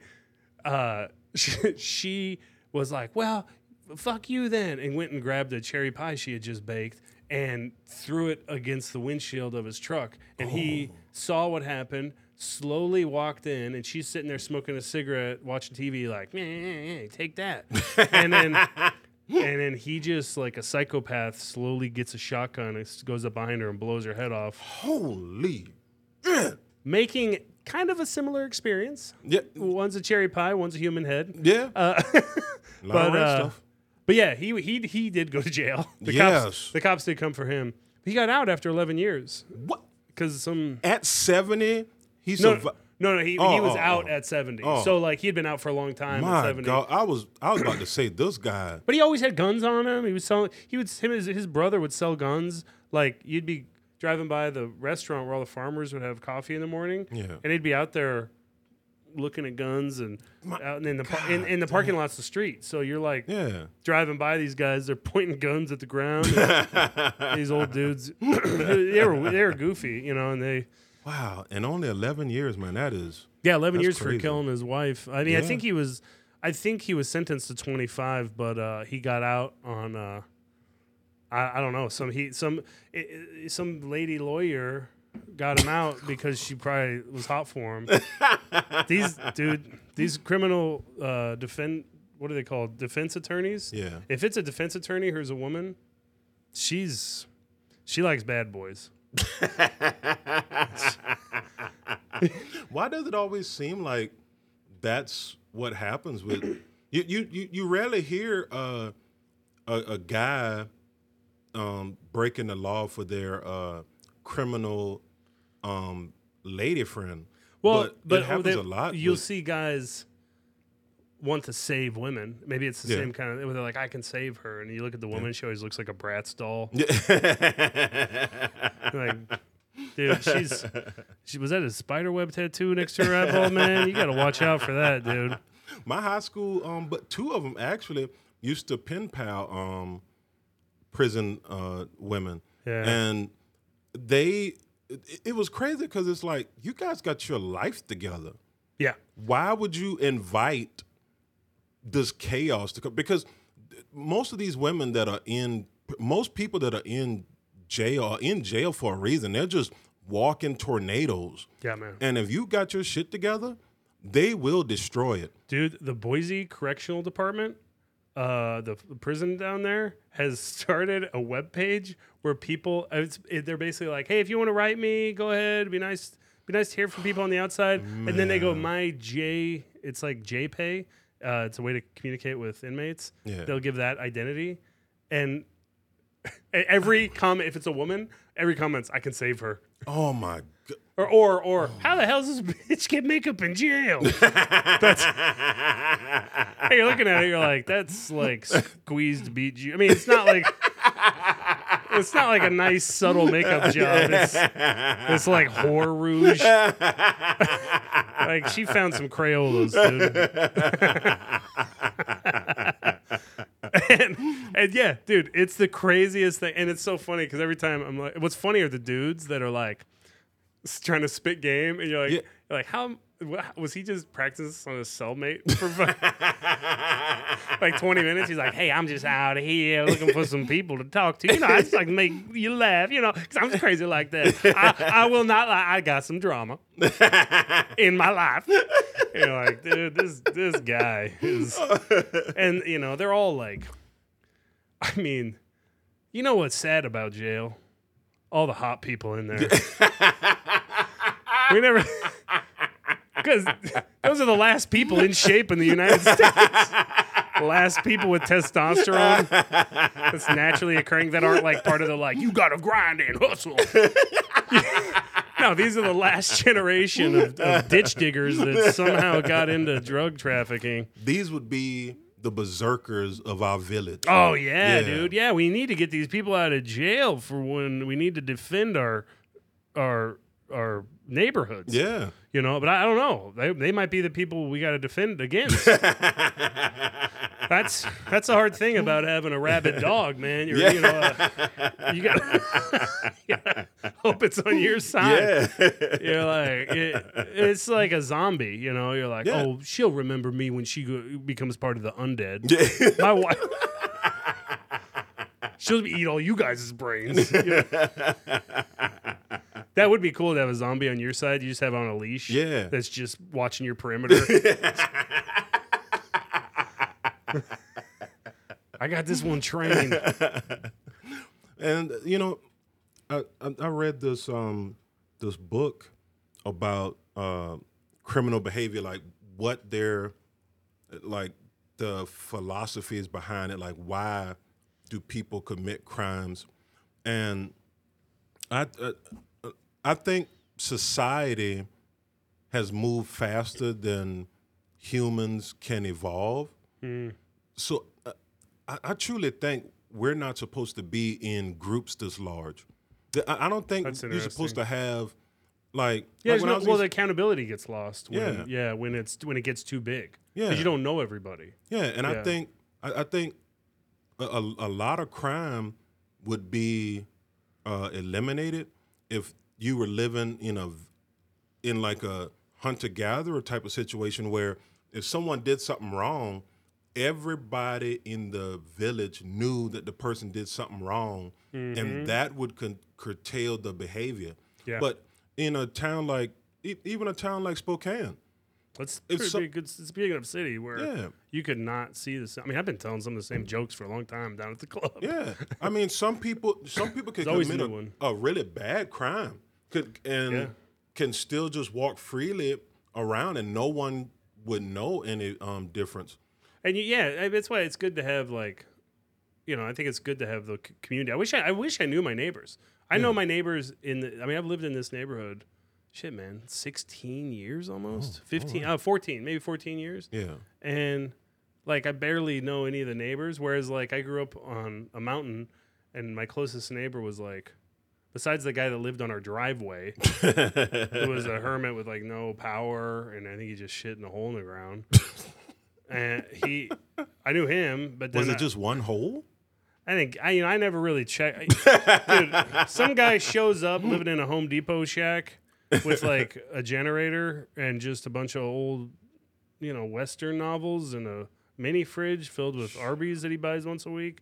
uh, she, she was like, well, fuck you then, and went and grabbed a cherry pie she had just baked and threw it against the windshield of his truck. And he saw what happened, slowly walked in, and she's sitting there smoking a cigarette, watching TV, like, "Meh, take that. and then and then he just like a psychopath slowly gets a shotgun and goes up behind her and blows her head off, Holy. making kind of a similar experience. Yeah. One's a cherry pie, one's a human head. Yeah. Uh, but, uh, stuff. But yeah, he he he did go to jail. The Yes. cops the cops did come for him. He got out after 11 years What? because some At 70, he no survived. No no he, Oh, he was oh, out oh. at 70. Oh. So like he had been out for a long time at My 70. God, I was I was about to say this guy. But he always had guns on him. He was selling. He would him his, his brother would sell guns. Like you'd be driving by the restaurant where all the farmers would have coffee in the morning. Yeah. and he'd be out there looking at guns and out in the in, in the parking lots of the street. So you're like Yeah. driving by these guys. They're pointing guns at the ground. these old dudes. they were they were goofy, you know, and they. Wow. And only 11 years, man. That is. Yeah, eleven years crazy. for killing his wife. I mean, I think he was, I think he was sentenced to twenty five, but uh, he got out on, uh, I, I don't know, some he some i i some lady lawyer got him out because she probably was hot for him. these dude, these criminal uh, defend, what are they called? Defense attorneys. Yeah. If it's a defense attorney who's a woman, she's she likes bad boys. Why does it always seem like that's what happens with you? You you, you rarely hear uh, a a guy um, breaking the law for their uh, criminal um, lady friend. Well, but, but, it happens they- a lot. You'll with- see guys want to save women. Maybe it's the Yeah. same kind of. Where they're like, I can save her, and you look at the woman. She always looks like a Bratz doll. like, dude, she's she was that a spider web tattoo next to her eyeball, man. You got to watch out for that, dude. My high school, um, but two of them actually used to pen pal um, prison uh, women, Yeah. and they. It, it was crazy because it's like you guys got your life together. Yeah, Why would you invite this chaos to come? Because most of these women that are in, most people that are in jail are in jail for a reason. They're just walking tornadoes. yeah, man. And if you got your shit together, they will destroy it. Dude, the Boise Correctional Department, uh, the, the prison down there, has started a web page where people, it's, it, they're basically like, hey, if you want to write me, go ahead. Be nice. Be nice to hear from people on the outside. And then they go, my J, it's like JPay. Uh, it's a way to communicate with inmates. Yeah. They'll give that identity. And every comment, if it's a woman, every comment's, I can save her. Oh my god. Or, or, or, how the hell does this bitch get makeup in jail? That's, hey, you're looking at it, you're like, that's like squeezed juice. I mean, it's not like, it's not like a nice subtle makeup job. It's, it's like whore rouge. like she found some Crayolas, dude. and, and yeah, dude, it's the craziest thing, and it's so funny because every time I'm like, what's funny are the dudes that are like trying to spit game, and you're like, Yeah. you're like, how was he just practicing on his cellmate for like 20 minutes? He's like, hey, I'm just out here looking for some people to talk to. You know, I just like make you laugh, you know, because I'm crazy like that. I, I will not lie, I got some drama in my life. You're like, dude, this this guy is, and you know, they're all like, I mean, you know what's sad about jail? All the hot people in there. we never, because those are the last people in shape in the United States. Last people with testosterone that's naturally occurring that aren't like part of the like you gotta grind and hustle. no, these are the last generation of, of ditch diggers that somehow got into drug trafficking. These would be the berserkers of our village. Oh yeah, Yeah. dude. Yeah, we need to get these people out of jail for when we need to defend our our our neighborhoods. Yeah. You know, but I, I don't know. They, they might be the people we got to defend against. that's that's a hard thing about having a rabid dog, man. You're, you know, uh, you got to hope it's on your side. Yeah. You're like, it, it's like a zombie. You know, you're like, Yeah. oh, she'll remember me when she go, becomes part of the undead. My wife. She'll eat all you guys' brains. You know? That would be cool to have a zombie on your side. You just have on a leash. Yeah. That's just watching your perimeter. I I got this one trained. And you know, I I, I read this um this book about uh, criminal behavior, like what their like the philosophy is behind it, like why do people commit crimes, and I uh, I think society has moved faster than humans can evolve. So uh, I, I truly think we're not supposed to be in groups this large. The- I, I don't think you're supposed to have like Yeah, like when no, well, the accountability gets lost. When, Yeah. yeah, when it's when it gets too big. Yeah. because you don't know everybody. Yeah, and I think I, I think a, a, a lot of crime would be uh, eliminated if you were living in a in like a hunter gatherer type of situation where if someone did something wrong, everybody in the village knew that the person did something wrong, and mm-hmm. that would con- curtail the behavior. Yeah. But in a town like even a town like Spokane, It's so- big. It's, it's a big enough city where Yeah. you could not see this. I mean, I've been telling some of the same jokes for a long time down at the club. Yeah, I mean, some people, some people could commit a, a really bad crime, could and Yeah. can still just walk freely around, and no one would know any um, difference. And you, yeah, that's why it's good to have like, you know, I think it's good to have the c- community. I wish I, I wish I knew my neighbors. I know my neighbors in the. I mean, I've lived in this neighborhood. Shit, man, sixteen years almost, fifteen, uh, fourteen, maybe fourteen years, Yeah, and like I barely know any of the neighbors. Whereas like I grew up on a mountain, and my closest neighbor was like, besides the guy that lived on our driveway, who was a hermit with like no power, and I think he just shit in a hole in the ground. and he, I knew him, but then was I, it just one hole? I think I, you know, I never really checked. Some guy shows up living in a Home Depot shack with like a generator and just a bunch of old, you know, Western novels and a mini fridge filled with Arby's that he buys once a week.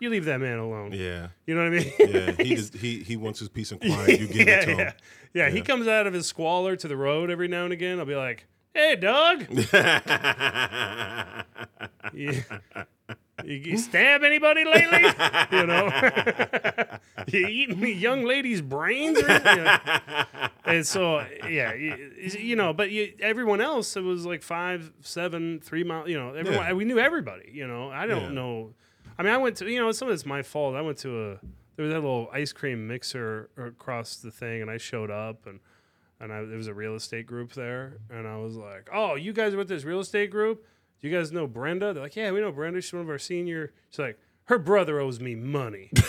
You leave that man alone. Yeah, You know what I mean? yeah. He just, he he wants his peace and quiet. You give yeah, it to yeah. him. yeah, He comes out of his squalor to the road every now and again. I'll be like, "Hey, dog, you, you, stab anybody lately? you know, you eating young ladies' brains?" Or. You know? And so, yeah, you, you know, but you, everyone else, it was like five, seven, three mile. You know, everyone Yeah. we knew everybody. You know, I don't Yeah. know. I mean, I went to you know some of it's my fault. I went to a there was that little ice cream mixer across the thing, and I showed up and and I, there was a real estate group there, and I was like, "Oh, you guys are with this real estate group? Do you guys know Brenda?" They're like, "Yeah, we know Brenda. She's one of our senior." She's like, "Her brother owes me money."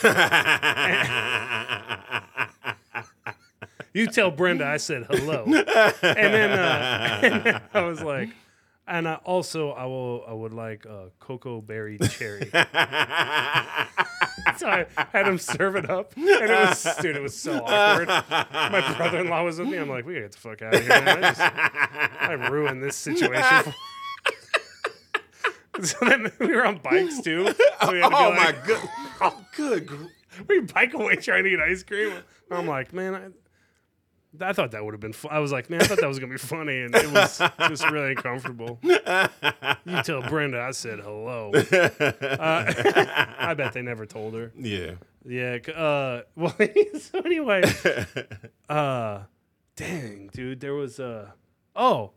you tell Brenda I said hello, and then, uh, and then I was like. And I also, I will, I would like a cocoa berry cherry. so I had him serve it up, and it was, dude, it was so awkward. My brother-in-law was with me. I'm like, we gotta get the fuck out of here. Man. I, just, I ruined this situation. so then we were on bikes too. So we had to be Oh like- my good, oh good. we bike away trying to eat ice cream. I'm like, man, I, I thought that would have been fun. I was like, man, I thought that was gonna be funny, and it was just really uncomfortable. You tell Brenda I said hello. Uh, I bet they never told her. Yeah, Yeah. Uh, well, so anyway, uh, dang, dude, there was a. Oh,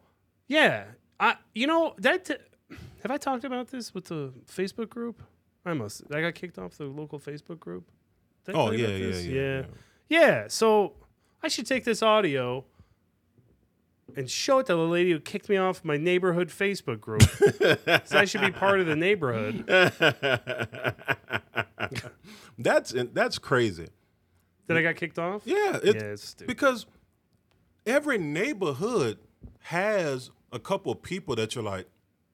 yeah. I. You know that. T- have I talked about this with the Facebook group? I must. I got kicked off the local Facebook group. Did Oh you yeah, yeah, yeah, yeah. Yeah, So I should take this audio and show it to the lady who kicked me off my neighborhood Facebook group. so I should be part of the neighborhood. That's that's crazy. That I got kicked off? Yeah, Yeah, it's stupid. because every neighborhood has a couple of people that you're like,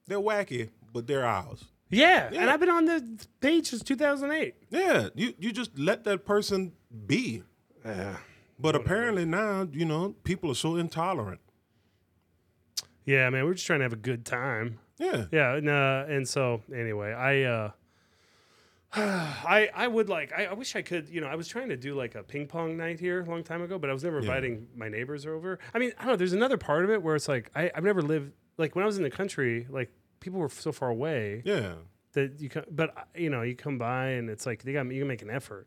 they're wacky, but they're ours. Yeah, and I've been on the page since 2008. Yeah, you you just let that person be. But apparently now, you know, people are so intolerant. Yeah, man, we're just trying to have a good time. Yeah. Yeah, and, uh, and so anyway, I uh I I would like I, I wish I could, you know, I was trying to do like a ping pong night here a long time ago, but I was never inviting my neighbors over. I mean, I don't know, there's another part of it where it's like I, I've never lived like when I was in the country, like people were so far away Yeah. that you come, but you know, you come by and it's like they got you can make an effort,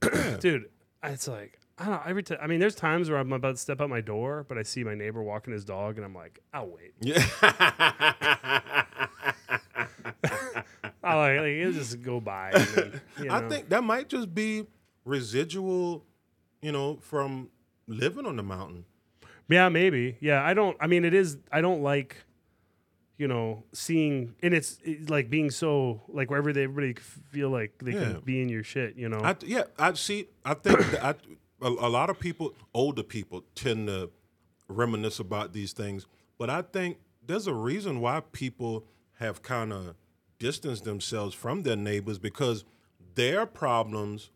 dude. It's like I don't know. Every time, I mean, there's times where I'm about to step out my door, but I see my neighbor walking his dog, and I'm like, I'll wait. Yeah. I like, like it'll just go by. And then, you I think that might just be residual, you know, from living on the mountain. Yeah, maybe. Yeah, I don't. I mean, it is. I don't like, you know, seeing and it's, it's like being so like wherever they everybody feel like they Yeah. can be in your shit. You know. I, yeah, I see. I think that I, a, a lot of people, older people, tend to reminisce about these things. But I think there's a reason why people have kind of distanced themselves from their neighbors because their problems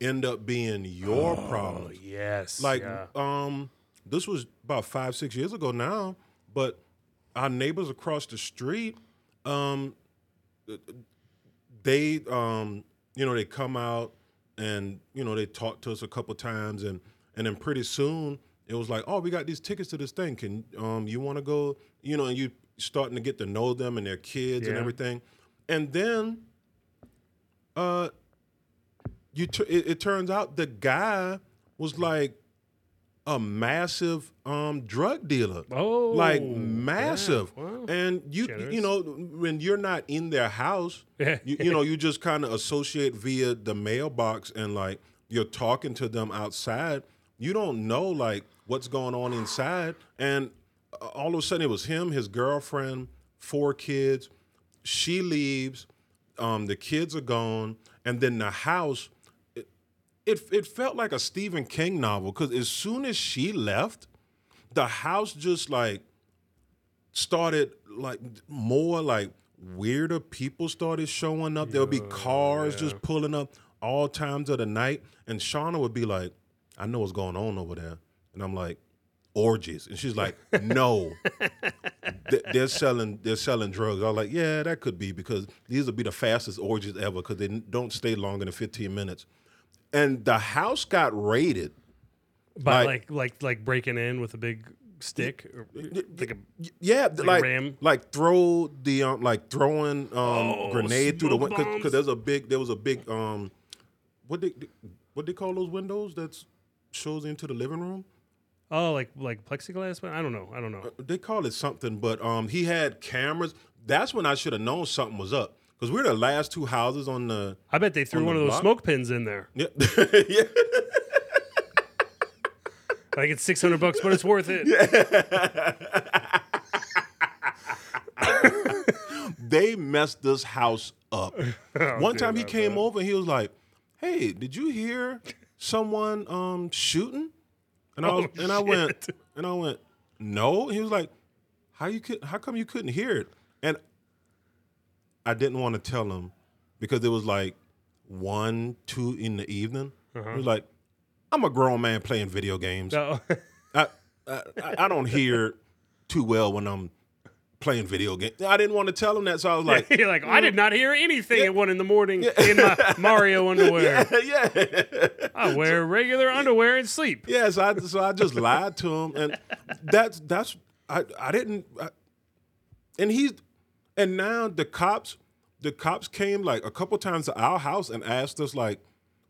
end up being your problems. yes. Like, yeah. um, this was about five, six years ago now, but our neighbors across the street, um, they, um, you know, they come out and you know they talked to us a couple times, and and then pretty soon it was like, oh, we got these tickets to this thing. Can um, you want to go? You know, and you starting to get to know them and their kids and everything, and then, uh, you t- it, it turns out the guy was like a massive um drug dealer Oh, like yeah. massive Wow. and you Generous. you know when you're not in their house you, you know you just kind of associate via the mailbox and like you're talking to them outside you don't know like what's going on inside and uh, all of a sudden it was him his girlfriend four kids she leaves um, the kids are gone and then the house it, it, felt like a stephen king novel because as soon as she left the house just like started like more like weirder people started showing up. There'll be cars just pulling up all times of the night. And Shauna would be like, I know what's going on over there. And I'm like, orgies. And she's like, no. They're selling they're selling drugs. I was like, yeah, that could be because these will be the fastest orgies ever because they don't stay longer than 15 minutes. And the house got raided. By like- like, like, like breaking in with a big stick, or like a Yeah, Like like ram? like throw the um like throwing um Oh, grenade through the smoke window bombs? because there's a big there was a big um what they what they call those windows that shows into the living room. oh, like like plexiglass. I don't know. I don't know. They call it something, but um he had cameras. That's when I should have known something was up because we're the last two houses on the I bet they threw on one the of those block? smoke pins in there. yeah yeah. Like it's six hundred bucks, but it's worth it. they messed this house up. One dude, time he I came bet. over and he was like, "Hey, did you hear someone um shooting?" And I was, Oh, and I went and I went, "No." He was like, "How you could? How come you couldn't hear it?" And I didn't want to tell him because it was like one, two in the evening. Uh-huh. He was like, "I'm a grown man playing video games. No. I, I I don't hear too well when I'm." Playing video games. I didn't want to tell him that, so I was like, You're like, I did not hear anything at one in the morning in my Mario underwear. yeah, I wear regular underwear and sleep. yeah. So I, so I just lied to him, and that's that's I I didn't, I, and he's and now the cops the cops came like a couple times to our house and asked us like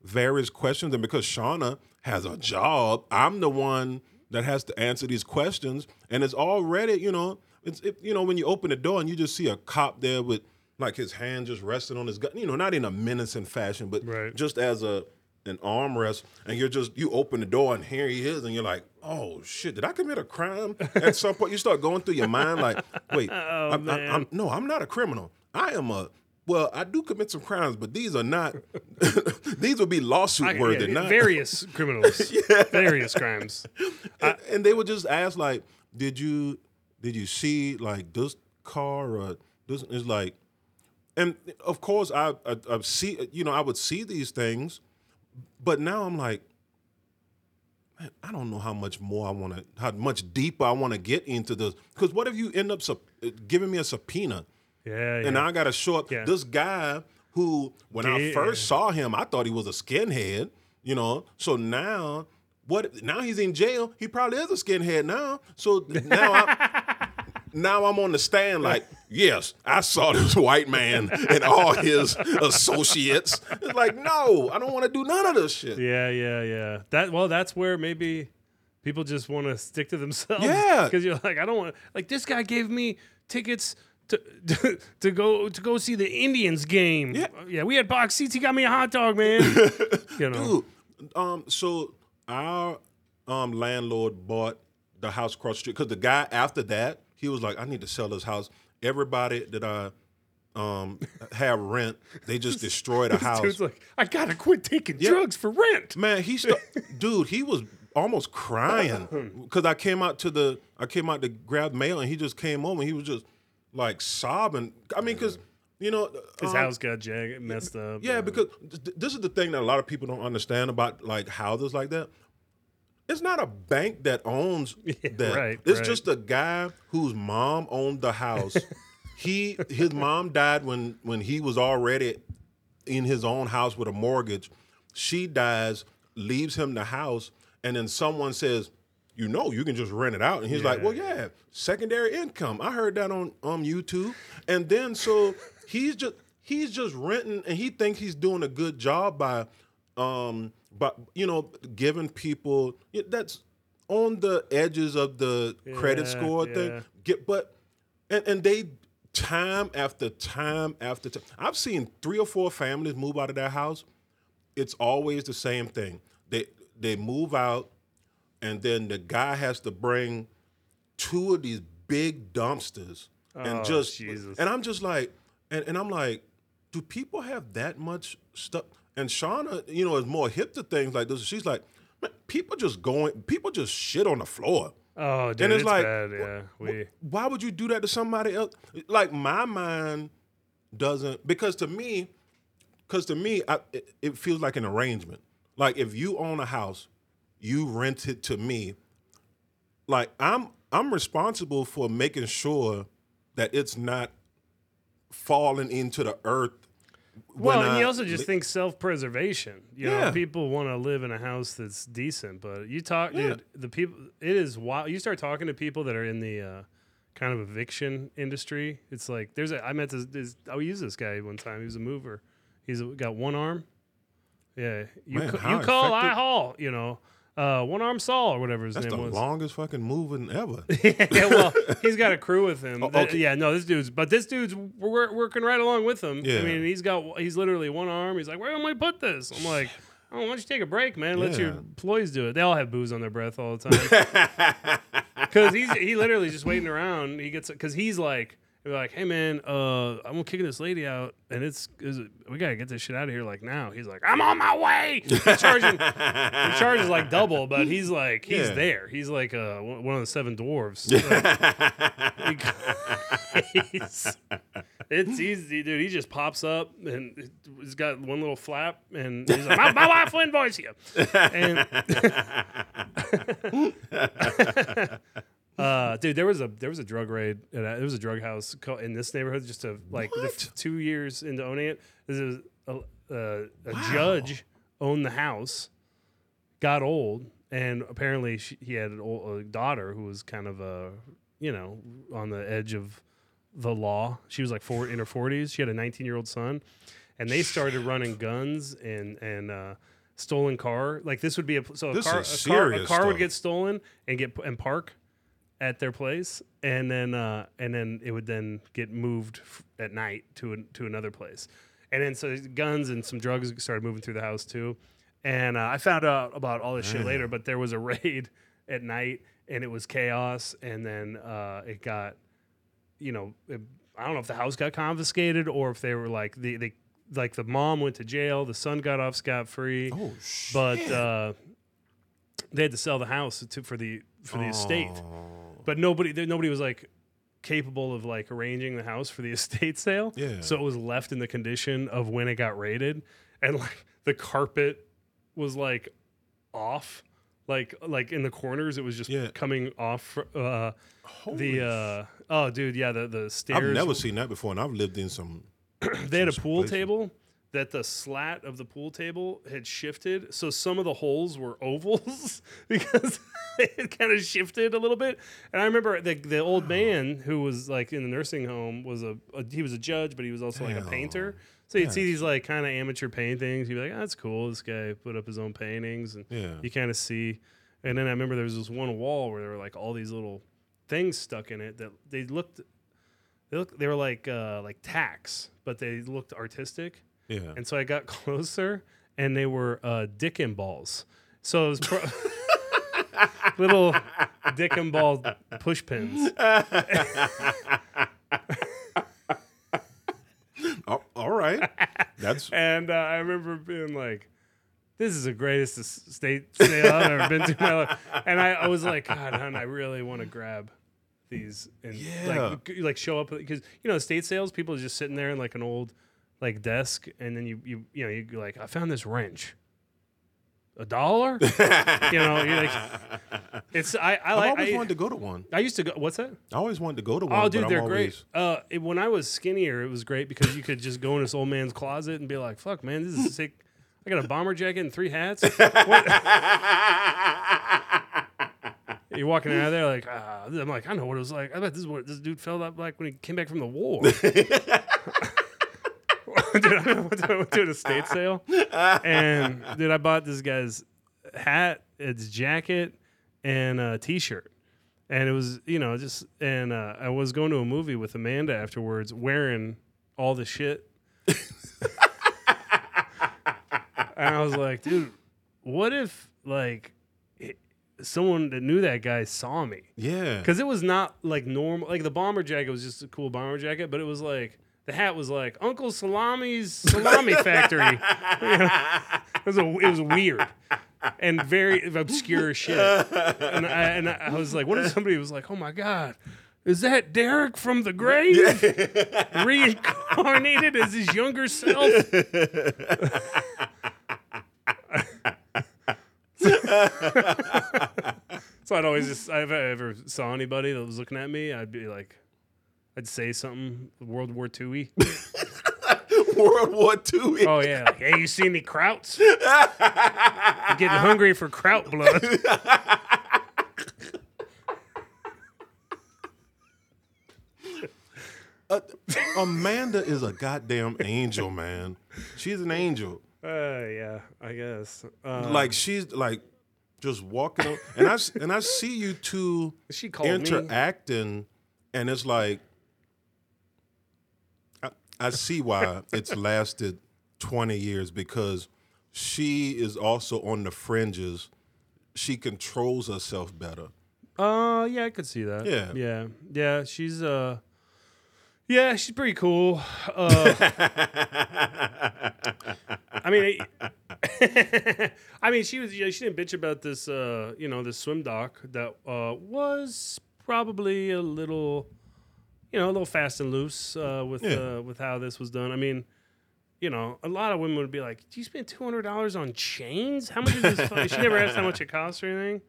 various questions, and because Shauna has a job, I'm the one that has to answer these questions, and it's already you know it's it, you know when you open the door and you just see a cop there with like his hand just resting on his gun, you know, not in a menacing fashion, but Right. just as a an armrest, and you're just you open the door and here he is, and you're like, oh shit, did I commit a crime? At some point, you start going through your mind like, wait, oh, I'm, I'm. I'm, no, I'm not a criminal. I am a well, I do commit some crimes, but these are not. these would be lawsuit worthy, yeah, not various criminals, various crimes. and, and they would just ask like, "Did you did you see like this car or this?" Is like, and of course I, I I see you know I would see these things, but now I'm like, man, I don't know how much more I want to, how much deeper I want to get into this. Because what if you end up sub- uh, giving me a subpoena? Yeah, yeah. and I got to show up. Yeah. This guy who, when I first saw him, I thought he was a skinhead. You know, so now what? Now he's in jail. He probably is a skinhead now. So now I. Now I'm on the stand like yes, I saw this white man and all his associates. It's like, no, I don't want to do none of this shit. Yeah, yeah, yeah. That well, that's where maybe people just want to stick to themselves. Yeah. because you're like, I don't want like this guy gave me tickets. To, to, to go to go see the Indians game. Yeah. Yeah. We had box seats. He got me a hot dog, man. you know, Dude, um, so our um landlord bought the house across the street because the guy after that he was like, I need to sell this house. Everybody that I um have rent, they just destroyed a house. dude's like, I gotta quit taking Yeah. drugs for rent. Man, he st- dude, he was almost crying because I came out to the I came out to grab mail and he just came home and he was just like sobbing. I mean, because you know His um, house got jagged, messed up. Yeah, because th- this is the thing that a lot of people don't understand about like houses like that. It's not a bank that owns that. right, it's right. just a guy whose mom owned the house. he his mom died when when he was already in his own house with a mortgage. She dies, leaves him the house, and then someone says, "You know, you can just rent it out." And he's like, "Well, yeah, secondary income." I heard that on um YouTube, and then so he's just he's just renting, and he thinks he's doing a good job by um but you know giving people that's on the edges of the credit score yeah. thing. Get but and and they time after time after time. I've seen three or four families move out of their house. It's always the same thing. They they move out, and then the guy has to bring two of these big dumpsters and Oh, just Jesus. and I'm just like and, and I'm like, do people have that much stuff? And Shauna, you know, is more hip to things like this. She's like, man, people just going, people just shit on the floor. Oh, dude, And it's it's, like, bad. Yeah, we. Why would you do that to somebody else? Like my mind doesn't because to me, because to me, I, it, it feels like an arrangement. Like if you own a house, you rent it to me. Like I'm I'm responsible for making sure that it's not falling into the earth. When Well, and I you also just li- think self-preservation. You Yeah. know, people want to live in a house that's decent, but you talk, Yeah. dude. The people, it is wild. You start talking to people that are in the uh, kind of eviction industry. It's like there's a. I met this. this I used this guy one time. He was a mover. He's got one arm. Yeah, you Man, ca- you call I haul. You know, uh, one arm Saul or whatever his that's the name was. longest fucking moving ever. yeah, well, he's got a crew with him. Oh, okay. yeah, no, this dude's, but this dude's wor- working right along with him. Yeah. I mean, he's got, he's literally one arm. He's like, where am I put this? I'm like, oh, why don't you take a break, man? Let your employees do it. They all have booze on their breath all the time. Because he's he literally just waiting around. He gets because he's like. They're like, hey man, uh, I'm kicking this lady out, and it's, we gotta get this shit out of here like now. He's like, I'm on my way. He's charging, he charges like double, but he's like, he's Yeah. there. He's like uh, one of the seven dwarves. He's- it's easy, dude. He just pops up and he's got one little flap, and he's like, "My, my wife will invoice you." And uh, dude, there was a there was a drug raid. At there was a drug house co- in this neighborhood. Just to like the f- two years into owning it, this is a, a, a judge owned the house, got old, and apparently she, he had an old, a daughter who was kind of a you know on the edge of the law. She was like four in her forties. She had a 19 year old son, and they started running guns and and uh, stolen car. Like this would be a so a This car, is a car, a serious car would stuff. get stolen and get and park at their place, and then uh, and then it would then get moved f- at night to an, to another place, and then so guns and some drugs started moving through the house too. And uh, I found out about all this shit later, but there was a raid at night, and it was chaos, and then uh, it got you know, it, I don't know if the house got confiscated or if they were like the they like the mom went to jail, the son got off scot free, Oh shit! but uh, they had to sell the house to, for the for the estate. But nobody there, nobody was like capable of like arranging the house for the estate sale. Yeah. So it was left in the condition of when it got raided, and like the carpet was like off. Like like in the corners, it was just Yeah. coming off. Uh, Holy the uh oh dude yeah the the stairs I've never seen that before, and I've lived in some. they had a pool places. table that the slat of the pool table had shifted so some of the holes were ovals because it kind of shifted a little bit. And I remember the the old man who was like in the nursing home was a, a he was a judge, but he was also like a painter. So you'd see these like kind of amateur paintings. You'd be like, oh, "That's cool." This guy put up his own paintings, and Yeah. you kind of see. And then I remember there was this one wall where there were like all these little things stuck in it that they looked. They looked. They were like uh, like tacks, but they looked artistic. Yeah. And so I got closer, and they were uh, dick and balls. So it was pro- little dick and ball push pins. Oh, all right. That's And uh, I remember being like, "This is the greatest state sale I've ever been to in my life." And I, I was like, "God, hon, I really want to grab." These and Yeah. like like show up because you know estate sales people are just sitting there in like an old like desk and then you you you know you're like I found this wrench a dollar you know you're like it's I I I've always I, wanted to go to one. I used to go what's that I always wanted to go to one. Oh, dude, they're always, great. Uh, it, when I was skinnier, it was great because you could just go in this old man's closet and be like, "Fuck, man, this is sick. I got a bomber jacket and three hats." You're walking out of there like, ah, I'm like, I know what it was like. I bet this is what this dude felt up like when he came back from the war. dude, I went to, I went to an estate sale, and dude, I bought this guy's hat, its jacket, and a T-shirt and it was you know just and uh, I was going to a movie with Amanda afterwards wearing all the shit, and I was like, dude, what if like someone that knew that guy saw me yeah. because it was not like normal like the bomber jacket was just a cool bomber jacket, but it was like. The hat was like Uncle Salami's salami factory. You know, it was a, it was weird and very obscure shit. And I, and I was like, what if somebody was like, oh my God, is that Derek from the grave? Reincarnated as his younger self? so I'd always just, if I ever saw anybody that was looking at me, I'd be like, I'd say something World War II y. World War II. Oh, yeah. Like, hey, you see any krauts? I'm getting hungry for kraut blood. Uh, Amanda is a goddamn angel, man. She's an angel. Uh, yeah, I guess. Uh, like she's like just walking, up, and I s- and I see you two she called me. interacting, and it's like I, see why it's lasted twenty years because she is also on the fringes. She controls herself better. Uh, yeah, I could see that. Yeah. yeah, yeah. She's uh, yeah, she's pretty cool. Uh, I mean, I, I mean, she was. You know, she didn't bitch about this. Uh, you know, this swim dock that uh was probably a little, you know, a little fast and loose uh, with Yeah. uh, with how this was done. I mean. You know, a lot of women would be like, "Do you spend two hundred dollars on chains? How much is this?" fu-" she never asked how much it costs or anything.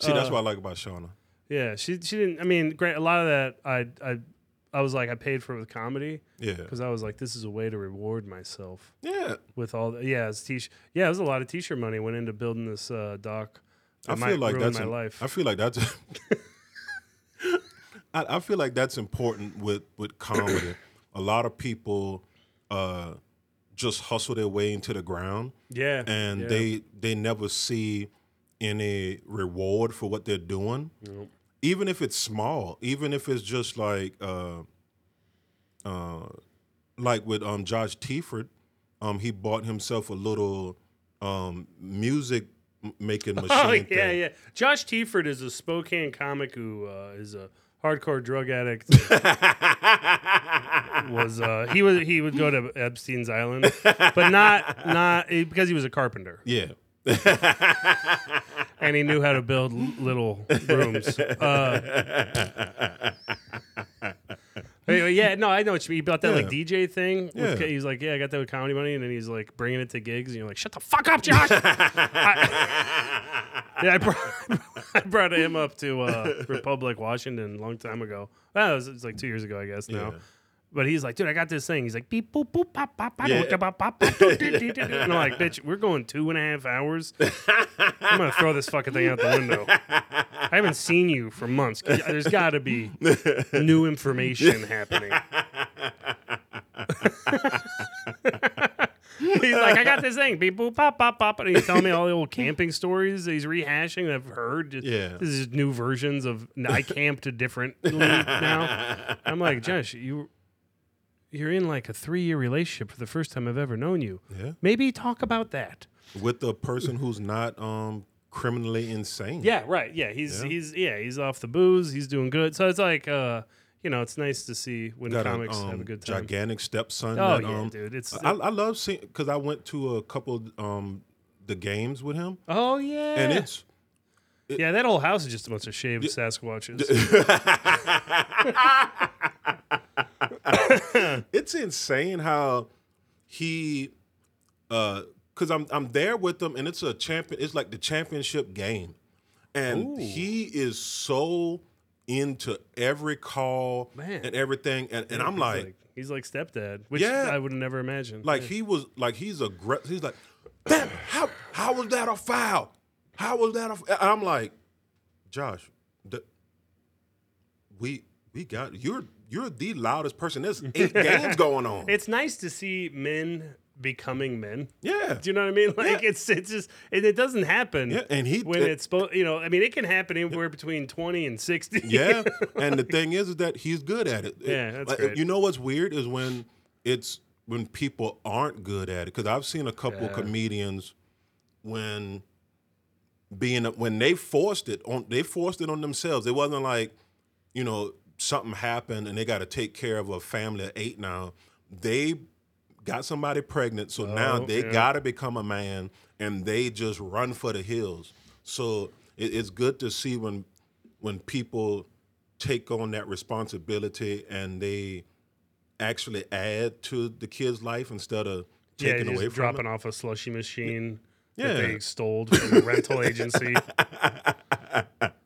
See, that's Uh, what I like about Shauna. Yeah, she she didn't. I mean, great. A lot of that, I I I was like, I paid for it with comedy Yeah, because I was like, this is a way to reward myself yeah. with all. The, yeah, it's t. Yeah, it was a lot of t-shirt money went into building this uh, dock. I feel like that's my life. I feel like that's. I, I feel like that's important with with comedy. a lot of people uh, just hustle their way into the ground, yeah, and yeah. they they never see any reward for what they're doing, Nope. even if it's small, even if it's just like uh, uh, like with um Josh Tiefert, um he bought himself a little um music making machine. Oh yeah, thing. yeah. Josh Tiefert is a Spokane comic who uh, is a hardcore drug addict. was uh, he was he would go to Epstein's Island, but not not because he was a carpenter. Yeah. and he knew how to build little rooms. Uh, yeah, no, I know what you mean. He bought that like Yeah. DJ thing. With, Yeah. He's like, yeah, I got that with comedy money, and then he's like bringing it to gigs, and you're like, shut the fuck up, Josh. I, yeah, I brought, I brought him up to uh, Republic, Washington, a long time ago. Well, it was, it was like two years ago, I guess now. But he's like, dude, I got this thing. He's like, beep, boop, boop, pop, pop, pop, Yeah. pop, pop, pop, and I'm like, bitch, we're going two and a half hours. I'm gonna throw this fucking thing out the window. I haven't seen you for months. There's got to be new information happening. he's like, I got this thing, beep, boop, pop, pop, pop, and he's telling me all the old camping stories that he's rehashing I've heard. Just- Yeah. this is new versions of I camped differently now. I'm like, Josh, you you're in like a three year relationship for the first time I've ever known you. Yeah. Maybe talk about that. With the person who's not um criminally insane. Yeah, right. Yeah, he's Yeah. he's yeah, he's off the booze. He's doing good. So it's like uh, you know, it's nice to see when Got comics a um, have a good time. gigantic stepson. Oh that, yeah, um, dude. It's I, I love seeing because I went to a couple um the games with him, oh yeah, and it's yeah. That whole house is just a bunch of shaved Sasquatches. it's insane how he uh because I'm I'm there with him and it's a champion it's like the championship game. And Ooh. he is so into every call Man. and everything. And, and I'm He's like, he's like stepdad, which Yeah. I would have never imagined. like Yeah. he was like he's aggressive. He's like, how how was that a foul? How was that a? f-" I'm like, Josh, the, we we got you're you're the loudest person. There's eight games going on. it's nice to see men becoming men. yeah, Do you know what I mean? Like Yeah. it's it's just it, it doesn't happen. yeah, and he when it's supposed, you know, I mean, it can happen anywhere between twenty and sixty. yeah, and the thing is, is that he's good at it. Yeah, that's Like, great. You know what's weird is when it's when people aren't good at it. Because I've seen a couple Yeah. comedians when being when they forced it on, they forced it on themselves. It wasn't like you know something happened and they got to take care of a family of eight now. They got somebody pregnant, so now Oh, they yeah. got to become a man, and they just run for the hills. So it, it's good to see when when people take on that responsibility and they actually add to the kid's life instead of taking just away from dropping it. off a slushy machine Yeah. that they stole from a rental agency.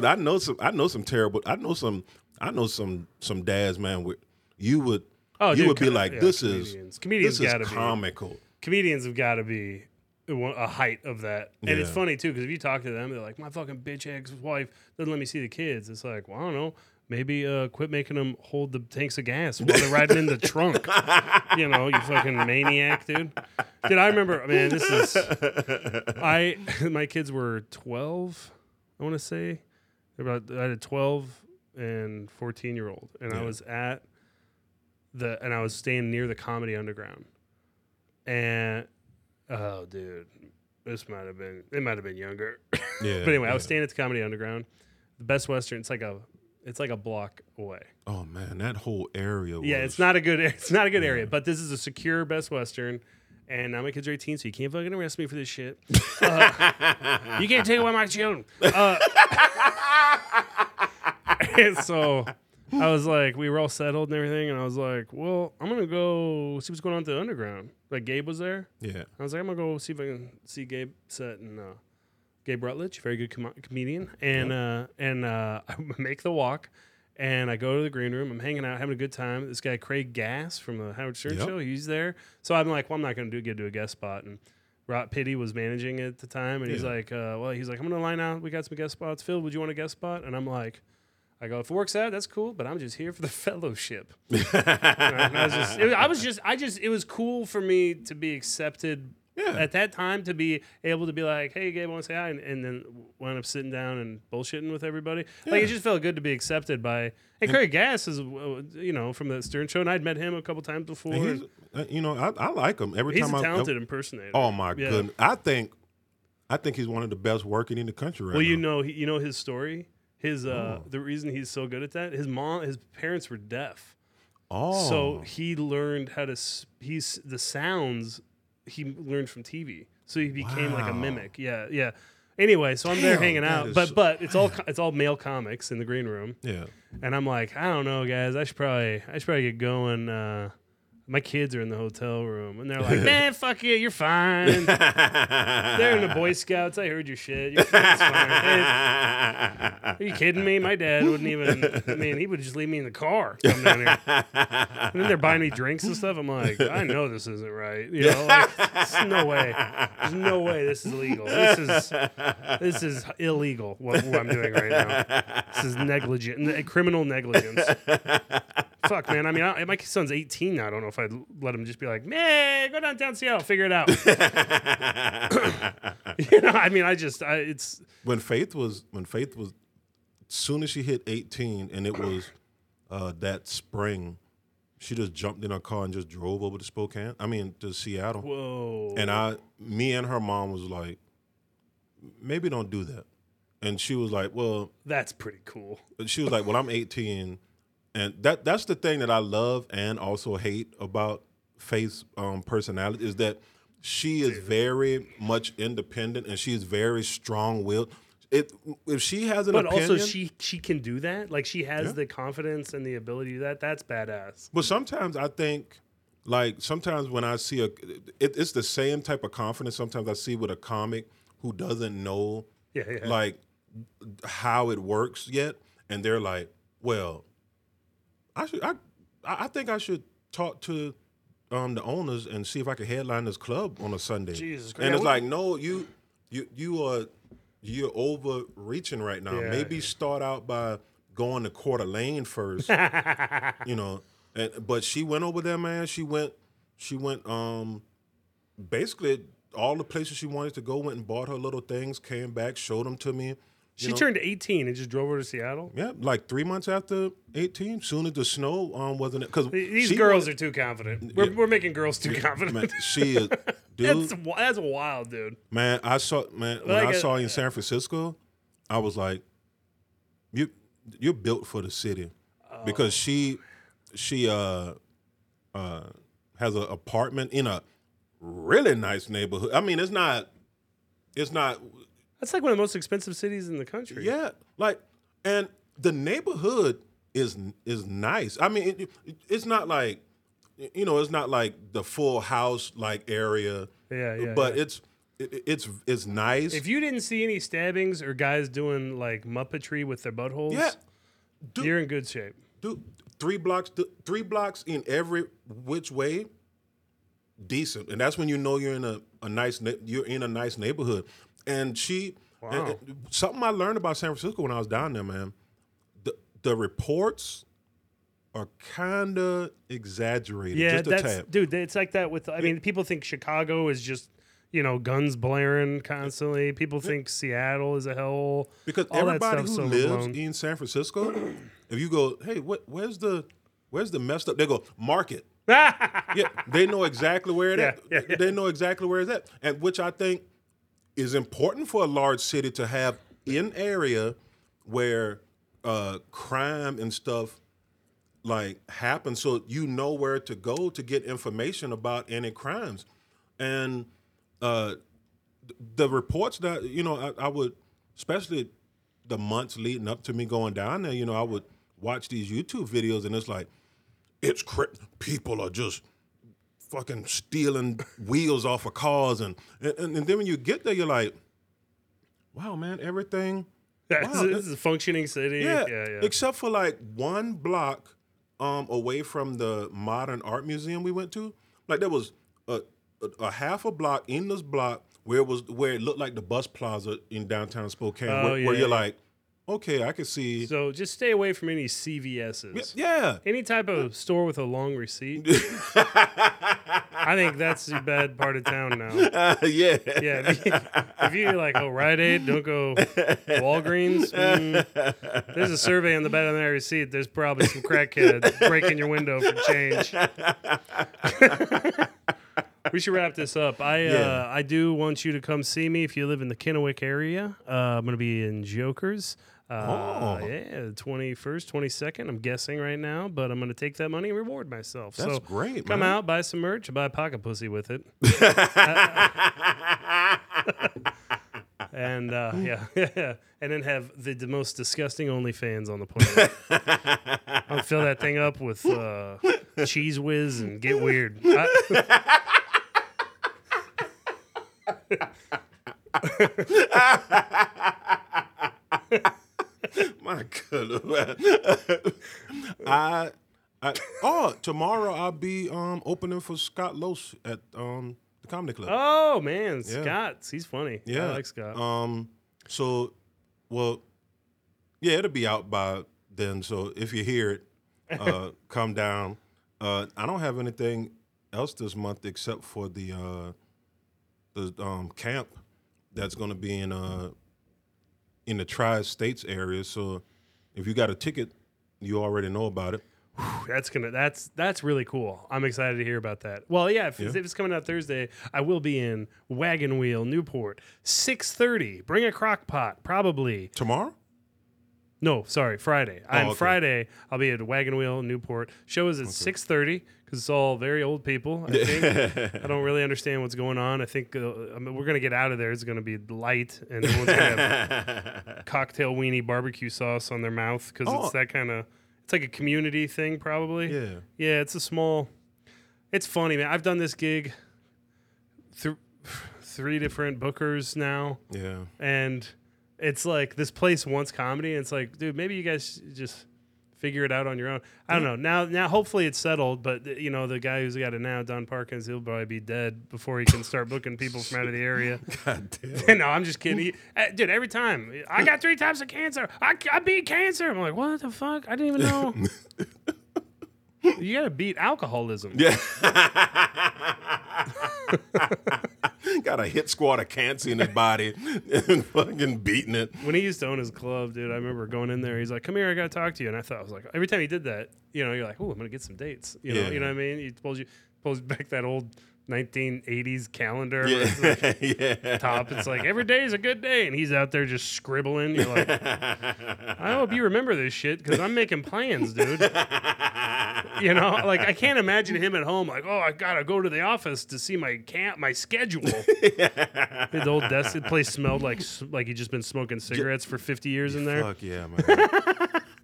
Because I know some, I know some terrible, I know some, I know some some dads, man. Where you would, Oh, you dude, would be co- like, yeah, this comedians. is, Comedians this is be. comical. Comedians have got to be a height of that, and it's funny too because if you talk to them, they're like, "My fucking bitch ex wife doesn't let me see the kids." It's like, well, I don't know. Maybe uh, quit making them hold the tanks of gas while they're riding in the trunk. You know, you fucking maniac, dude. Dude, I remember, man. This is I. My kids were twelve. I want to say about. I had a twelve and fourteen year old, and I Yeah. was at the and I was staying near the Comedy Underground, and oh, dude, this might have been it might have been younger. Yeah. But anyway, I was yeah. staying at the Comedy Underground, the Best Western. It's like a, it's like a block away. Oh man, that whole area. Yeah, it's not a good, it's not a good area. But this is a secure Best Western, and now my kids are 18, so you can't fucking arrest me for this shit. Uh, you can't take away my children. Uh, so I was like, we were all settled and everything, and I was like, well, I'm gonna go see what's going on at the Underground. Like Gabe was there. Yeah. I was like, I'm gonna go see if I can see Gabe set and uh, Gabe Rutledge, very good com- comedian, and uh, and uh, I make the walk, and I go to the green room. I'm hanging out, having a good time. This guy Craig Gass from the Howard Stern Yep. show, he's there. So I'm like, well, I'm not gonna do get to a guest spot. And Rot Pitty was managing it at the time, and he's like, uh, well, he's like, I'm gonna line out. We got some guest spots. Phil, would you want a guest spot? And I'm like. I go, if it works out, that's cool, but I'm just here for the fellowship. I was just, I was just, I just, it was cool for me to be accepted Yeah. at that time to be able to be like, hey, Gabe, I want to say hi, and, and then wound up sitting down and bullshitting with everybody. Like, it just felt good to be accepted by, and Craig Gass is, uh, you know, from the Stern Show, and I'd met him a couple times before. And and uh, you know, I, I like him every He's, time a I. talented impersonator. Oh my Yeah. goodness! I think, I think he's one of the best working in the country right now. Well, you know, you know his story. His uh, Oh. the reason he's so good at that. His mom, his parents were deaf. Oh, So he learned how to he's the sounds he learned from TV. So he became like a mimic. Yeah, yeah. Anyway, so I'm there hanging out, but but it's all it's all male comics in the green room, yeah, and I'm like, I don't know, guys. I should probably I should probably get going. Uh, My kids are in the hotel room and they're like, "Man, fuck you, you're fine." they're in the Boy Scouts. I heard your shit. Your fine. Hey, are you kidding me? My dad wouldn't even. I mean, he would just leave me in the car. Come down here. And then they're buying me drinks and stuff. I'm like, I know this isn't right. You know, like, there's no way. There's no way this is legal. This is this is illegal. What, what I'm doing right now. This is negligent, ne- criminal negligence. Fuck, man. I mean, I, my son's 18 now. I don't know if I'd let him just be like, man, go downtown Seattle, figure it out. you know, I mean, I just, I, it's when Faith was when Faith was soon as she hit 18 and it was uh, that spring, she just jumped in her car and just drove over to Spokane. I mean to Seattle. whoa. And I me and her mom was like, maybe don't do that. And she was like, well, That's pretty cool. she was like, "Well, I'm 18," and that that's the thing that I love and also hate about Faith's um, personality is that she is very much independent and she is very strong-willed. It if she has an But opinion, also, she she can do that. Like she has Yeah. the confidence and the ability to do that. That's badass. But sometimes I think, like sometimes when I see a, it, it's the same type of confidence. Sometimes I see with a comic who doesn't know, Yeah, yeah. like how it works yet, and they're like, "Well, I should, I, I think I should talk to." Um, the owners and see if I can headline this club on a Sunday. Jesus Christ. and it's like, no, you, you, you are, you're overreaching right now. Yeah, Maybe yeah. start out by going to Quarter Lane first you know. And but she went over there, man. She went, she went. Um, basically all the places she wanted to go. Went and bought her little things. Came back, showed them to me. She know. turned 18 and just drove her to Seattle. Yeah, like three months after eighteen. Soon as the snow um wasn't it because These girls are too confident. We're, Yeah. we're making girls too confident. Man, she is, dude. that's that's wild, dude. Man, I saw man when Like I a- saw you in San Francisco, I was like, you you're built for the city because she she uh uh has an apartment in a really nice neighborhood. I mean, it's not it's not That's like one of the most expensive cities in the country. yeah like and the neighborhood is is nice. I mean, it, it- it's not like you know, it's not like the full house like area. Yeah, yeah, But yeah. it's it, it's it's nice. If you didn't see any stabbings or guys doing like muppetry with their buttholes, yeah, dude, you're in good shape. dude, three blocks, th- three blocks in every which way, decent, and that's when you know you're in a, a nice you're in a nice neighborhood. And she, Wow. and something I learned about San Francisco when I was down there, man. The the reports are kind of exaggerated, Yeah, just a that's tad. dude. It's like that with. I mean, people think Chicago is just you know guns blaring constantly. People think Seattle is a hell Because All everybody who stuff's lives overblown. in San Francisco, if you go, hey, what, where's the where's the messed up? They go market. yeah, they know exactly where it Yeah, yeah, yeah. They know exactly where it's at, and which I think is important for a large city to have an area where uh, crime and stuff like happens, so you know where to go to get information about any crimes, and uh, the reports that you know I, I would, especially the months leading up to me going down there, you know, I would watch these YouTube videos, and it's like it's people are just fucking stealing wheels off of cars, and, and and then when you get there, you're like, wow, man, everything. Wow, this is a functioning city. Yeah, yeah, yeah. except for like one block um, away from the modern art museum we went to. Like there was a, a, a half a block in this block where it was where it looked like the bus plaza in downtown Spokane, Oh, where, where you're yeah. like, okay, I can see. So just stay away from any CVSs. yeah, Any type of store with a long receipt. I think that's the bad part of town now. yeah, Yeah, if, you, if you're like, oh, Rite Aid, don't go Walgreens. Mm, there's a survey on the back of that receipt. There's probably some crackhead breaking your window for change. we should wrap this up. I Yeah. uh, I do want you to come see me if you live in the Kennewick area. Uh, I'm going to be in Jokers. Uh, Oh. yeah, 21st, 22nd. I'm guessing right now, but I'm going to take that money and reward myself. That's so great, Come man. out, buy some merch, buy pocket pussy with it. and uh, yeah, and then have the, the most disgusting OnlyFans on the planet. I'll fill that thing up with uh, Cheez Whiz and get weird. I- My God. I, I oh tomorrow I'll be um opening for Scott Lowe at um the comedy club. oh man, Yeah. Scott, he's funny. yeah, I like Scott. Um, so well, yeah, it'll be out by then. So if you hear it, uh, come down. Uh, I don't have anything else this month except for the uh, the um, camp that's going to be in uh in the tri states area. So if you got a ticket, you already know about it. That's gonna that's that's really cool. I'm excited to hear about that. Well, yeah, if, it's, Yeah. if it's coming out Thursday, I will be in Wagon Wheel, Newport, six thirty. Bring a crock pot, probably. Tomorrow? No, sorry, Friday. Oh, On okay. Friday, I'll be at Wagon Wheel, Newport. Show is at six thirty because it's all very old people. I think. I don't really understand what's going on. I think uh, I mean, we're gonna get out of there. It's gonna be light, and everyone's gonna have cocktail weenie barbecue sauce on their mouth because Oh. it's that kind of. It's like a community thing, probably. Yeah. Yeah, it's a small. It's funny, man. I've done this gig through three different bookers now, Yeah. and it's like this place wants comedy. And it's like, dude, maybe you guys just figure it out on your own. I don't know. Now, now, hopefully it's settled. But you know, the guy who's got it now, Don Parkins, he'll probably be dead before he can start booking people from out of the area. God damn. no, I'm just kidding. He- uh, dude, every time I got three types of cancer, I, I beat cancer. I'm like, what the fuck? I didn't even know. you gotta beat alcoholism. Yeah. Got a hit squad of cancer in his body and fucking beating it. When he used to own his club, dude, I remember going in there. He's like, "Come here, I gotta talk to you." And I thought I was like, every time he did that, you know, you're like, "Oh, I'm gonna get some dates." You know, Yeah. you know what I mean? He pulls you pulls back that old 1980s calendar. it's like Yeah. yeah. Top. It's like every day is a good day, and he's out there just scribbling. You're like, I hope you remember this shit because I'm making plans, dude. You know, like I can't imagine him at home like, oh, I gotta go to the office to see my camp, my schedule. the old desk the place smelled like like he'd just been smoking cigarettes for 50 years in there. Fuck yeah, man.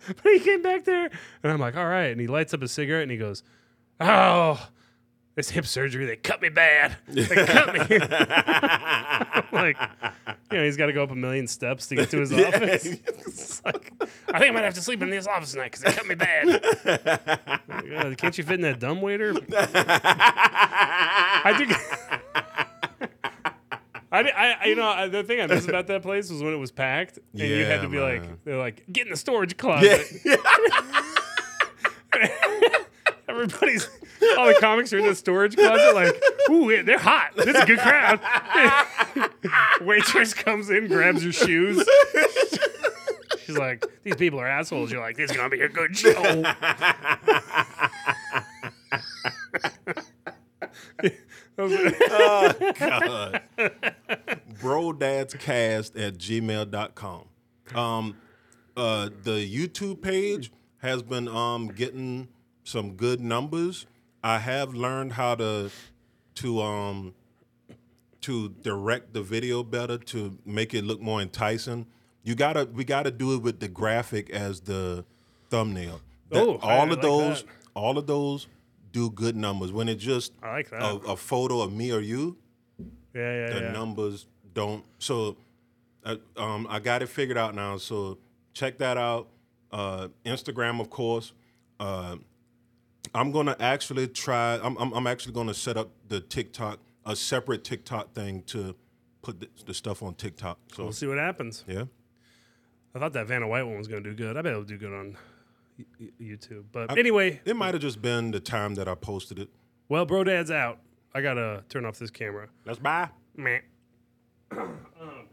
But he came back there, and I'm like, all right. And he lights up a cigarette, and he goes, oh. This hip surgery, they cut me bad. They cut me. Like, you know, he's got to go up a million steps to get to his office. It's like, I think I might have to sleep in this office tonight because they cut me bad. Like, "Uh, can't you fit in that dumb waiter? I think. I, I, you know, I- the thing I miss about that place was when it was packed, and you had to be man. like, they're like, get in the storage closet. Everybody's, all the comics are in the storage closet, like, ooh, they're hot. This is a good crowd. Waitress comes in, grabs your shoes. She's like, these people are assholes. You're like, this is gonna be a good show. Oh God. Brodadscast at gmail.com. Um, uh, the YouTube page has been um, getting some good numbers. I have learned how to to um, to direct the video better to make it look more enticing. You gotta we gotta do it with the graphic as the thumbnail. Oh, all of like those that. all of those do good numbers. When it's just like a, a photo of me or you, Yeah, yeah, the yeah. numbers don't. So, uh, um, I got it figured out now. So check that out. Uh, Instagram, of course. Uh, I'm gonna actually try. I'm, I'm, I'm actually gonna set up the TikTok, a separate TikTok thing to put the, the stuff on TikTok. So We'll see what happens. yeah, I thought that Vanna White one was going to do good. I bet it'll do good on y- YouTube. But anyway, it might have just been the time that I posted it. well, Bro Dad's out. I got to turn off this camera. Let's buy. Meh. Oh,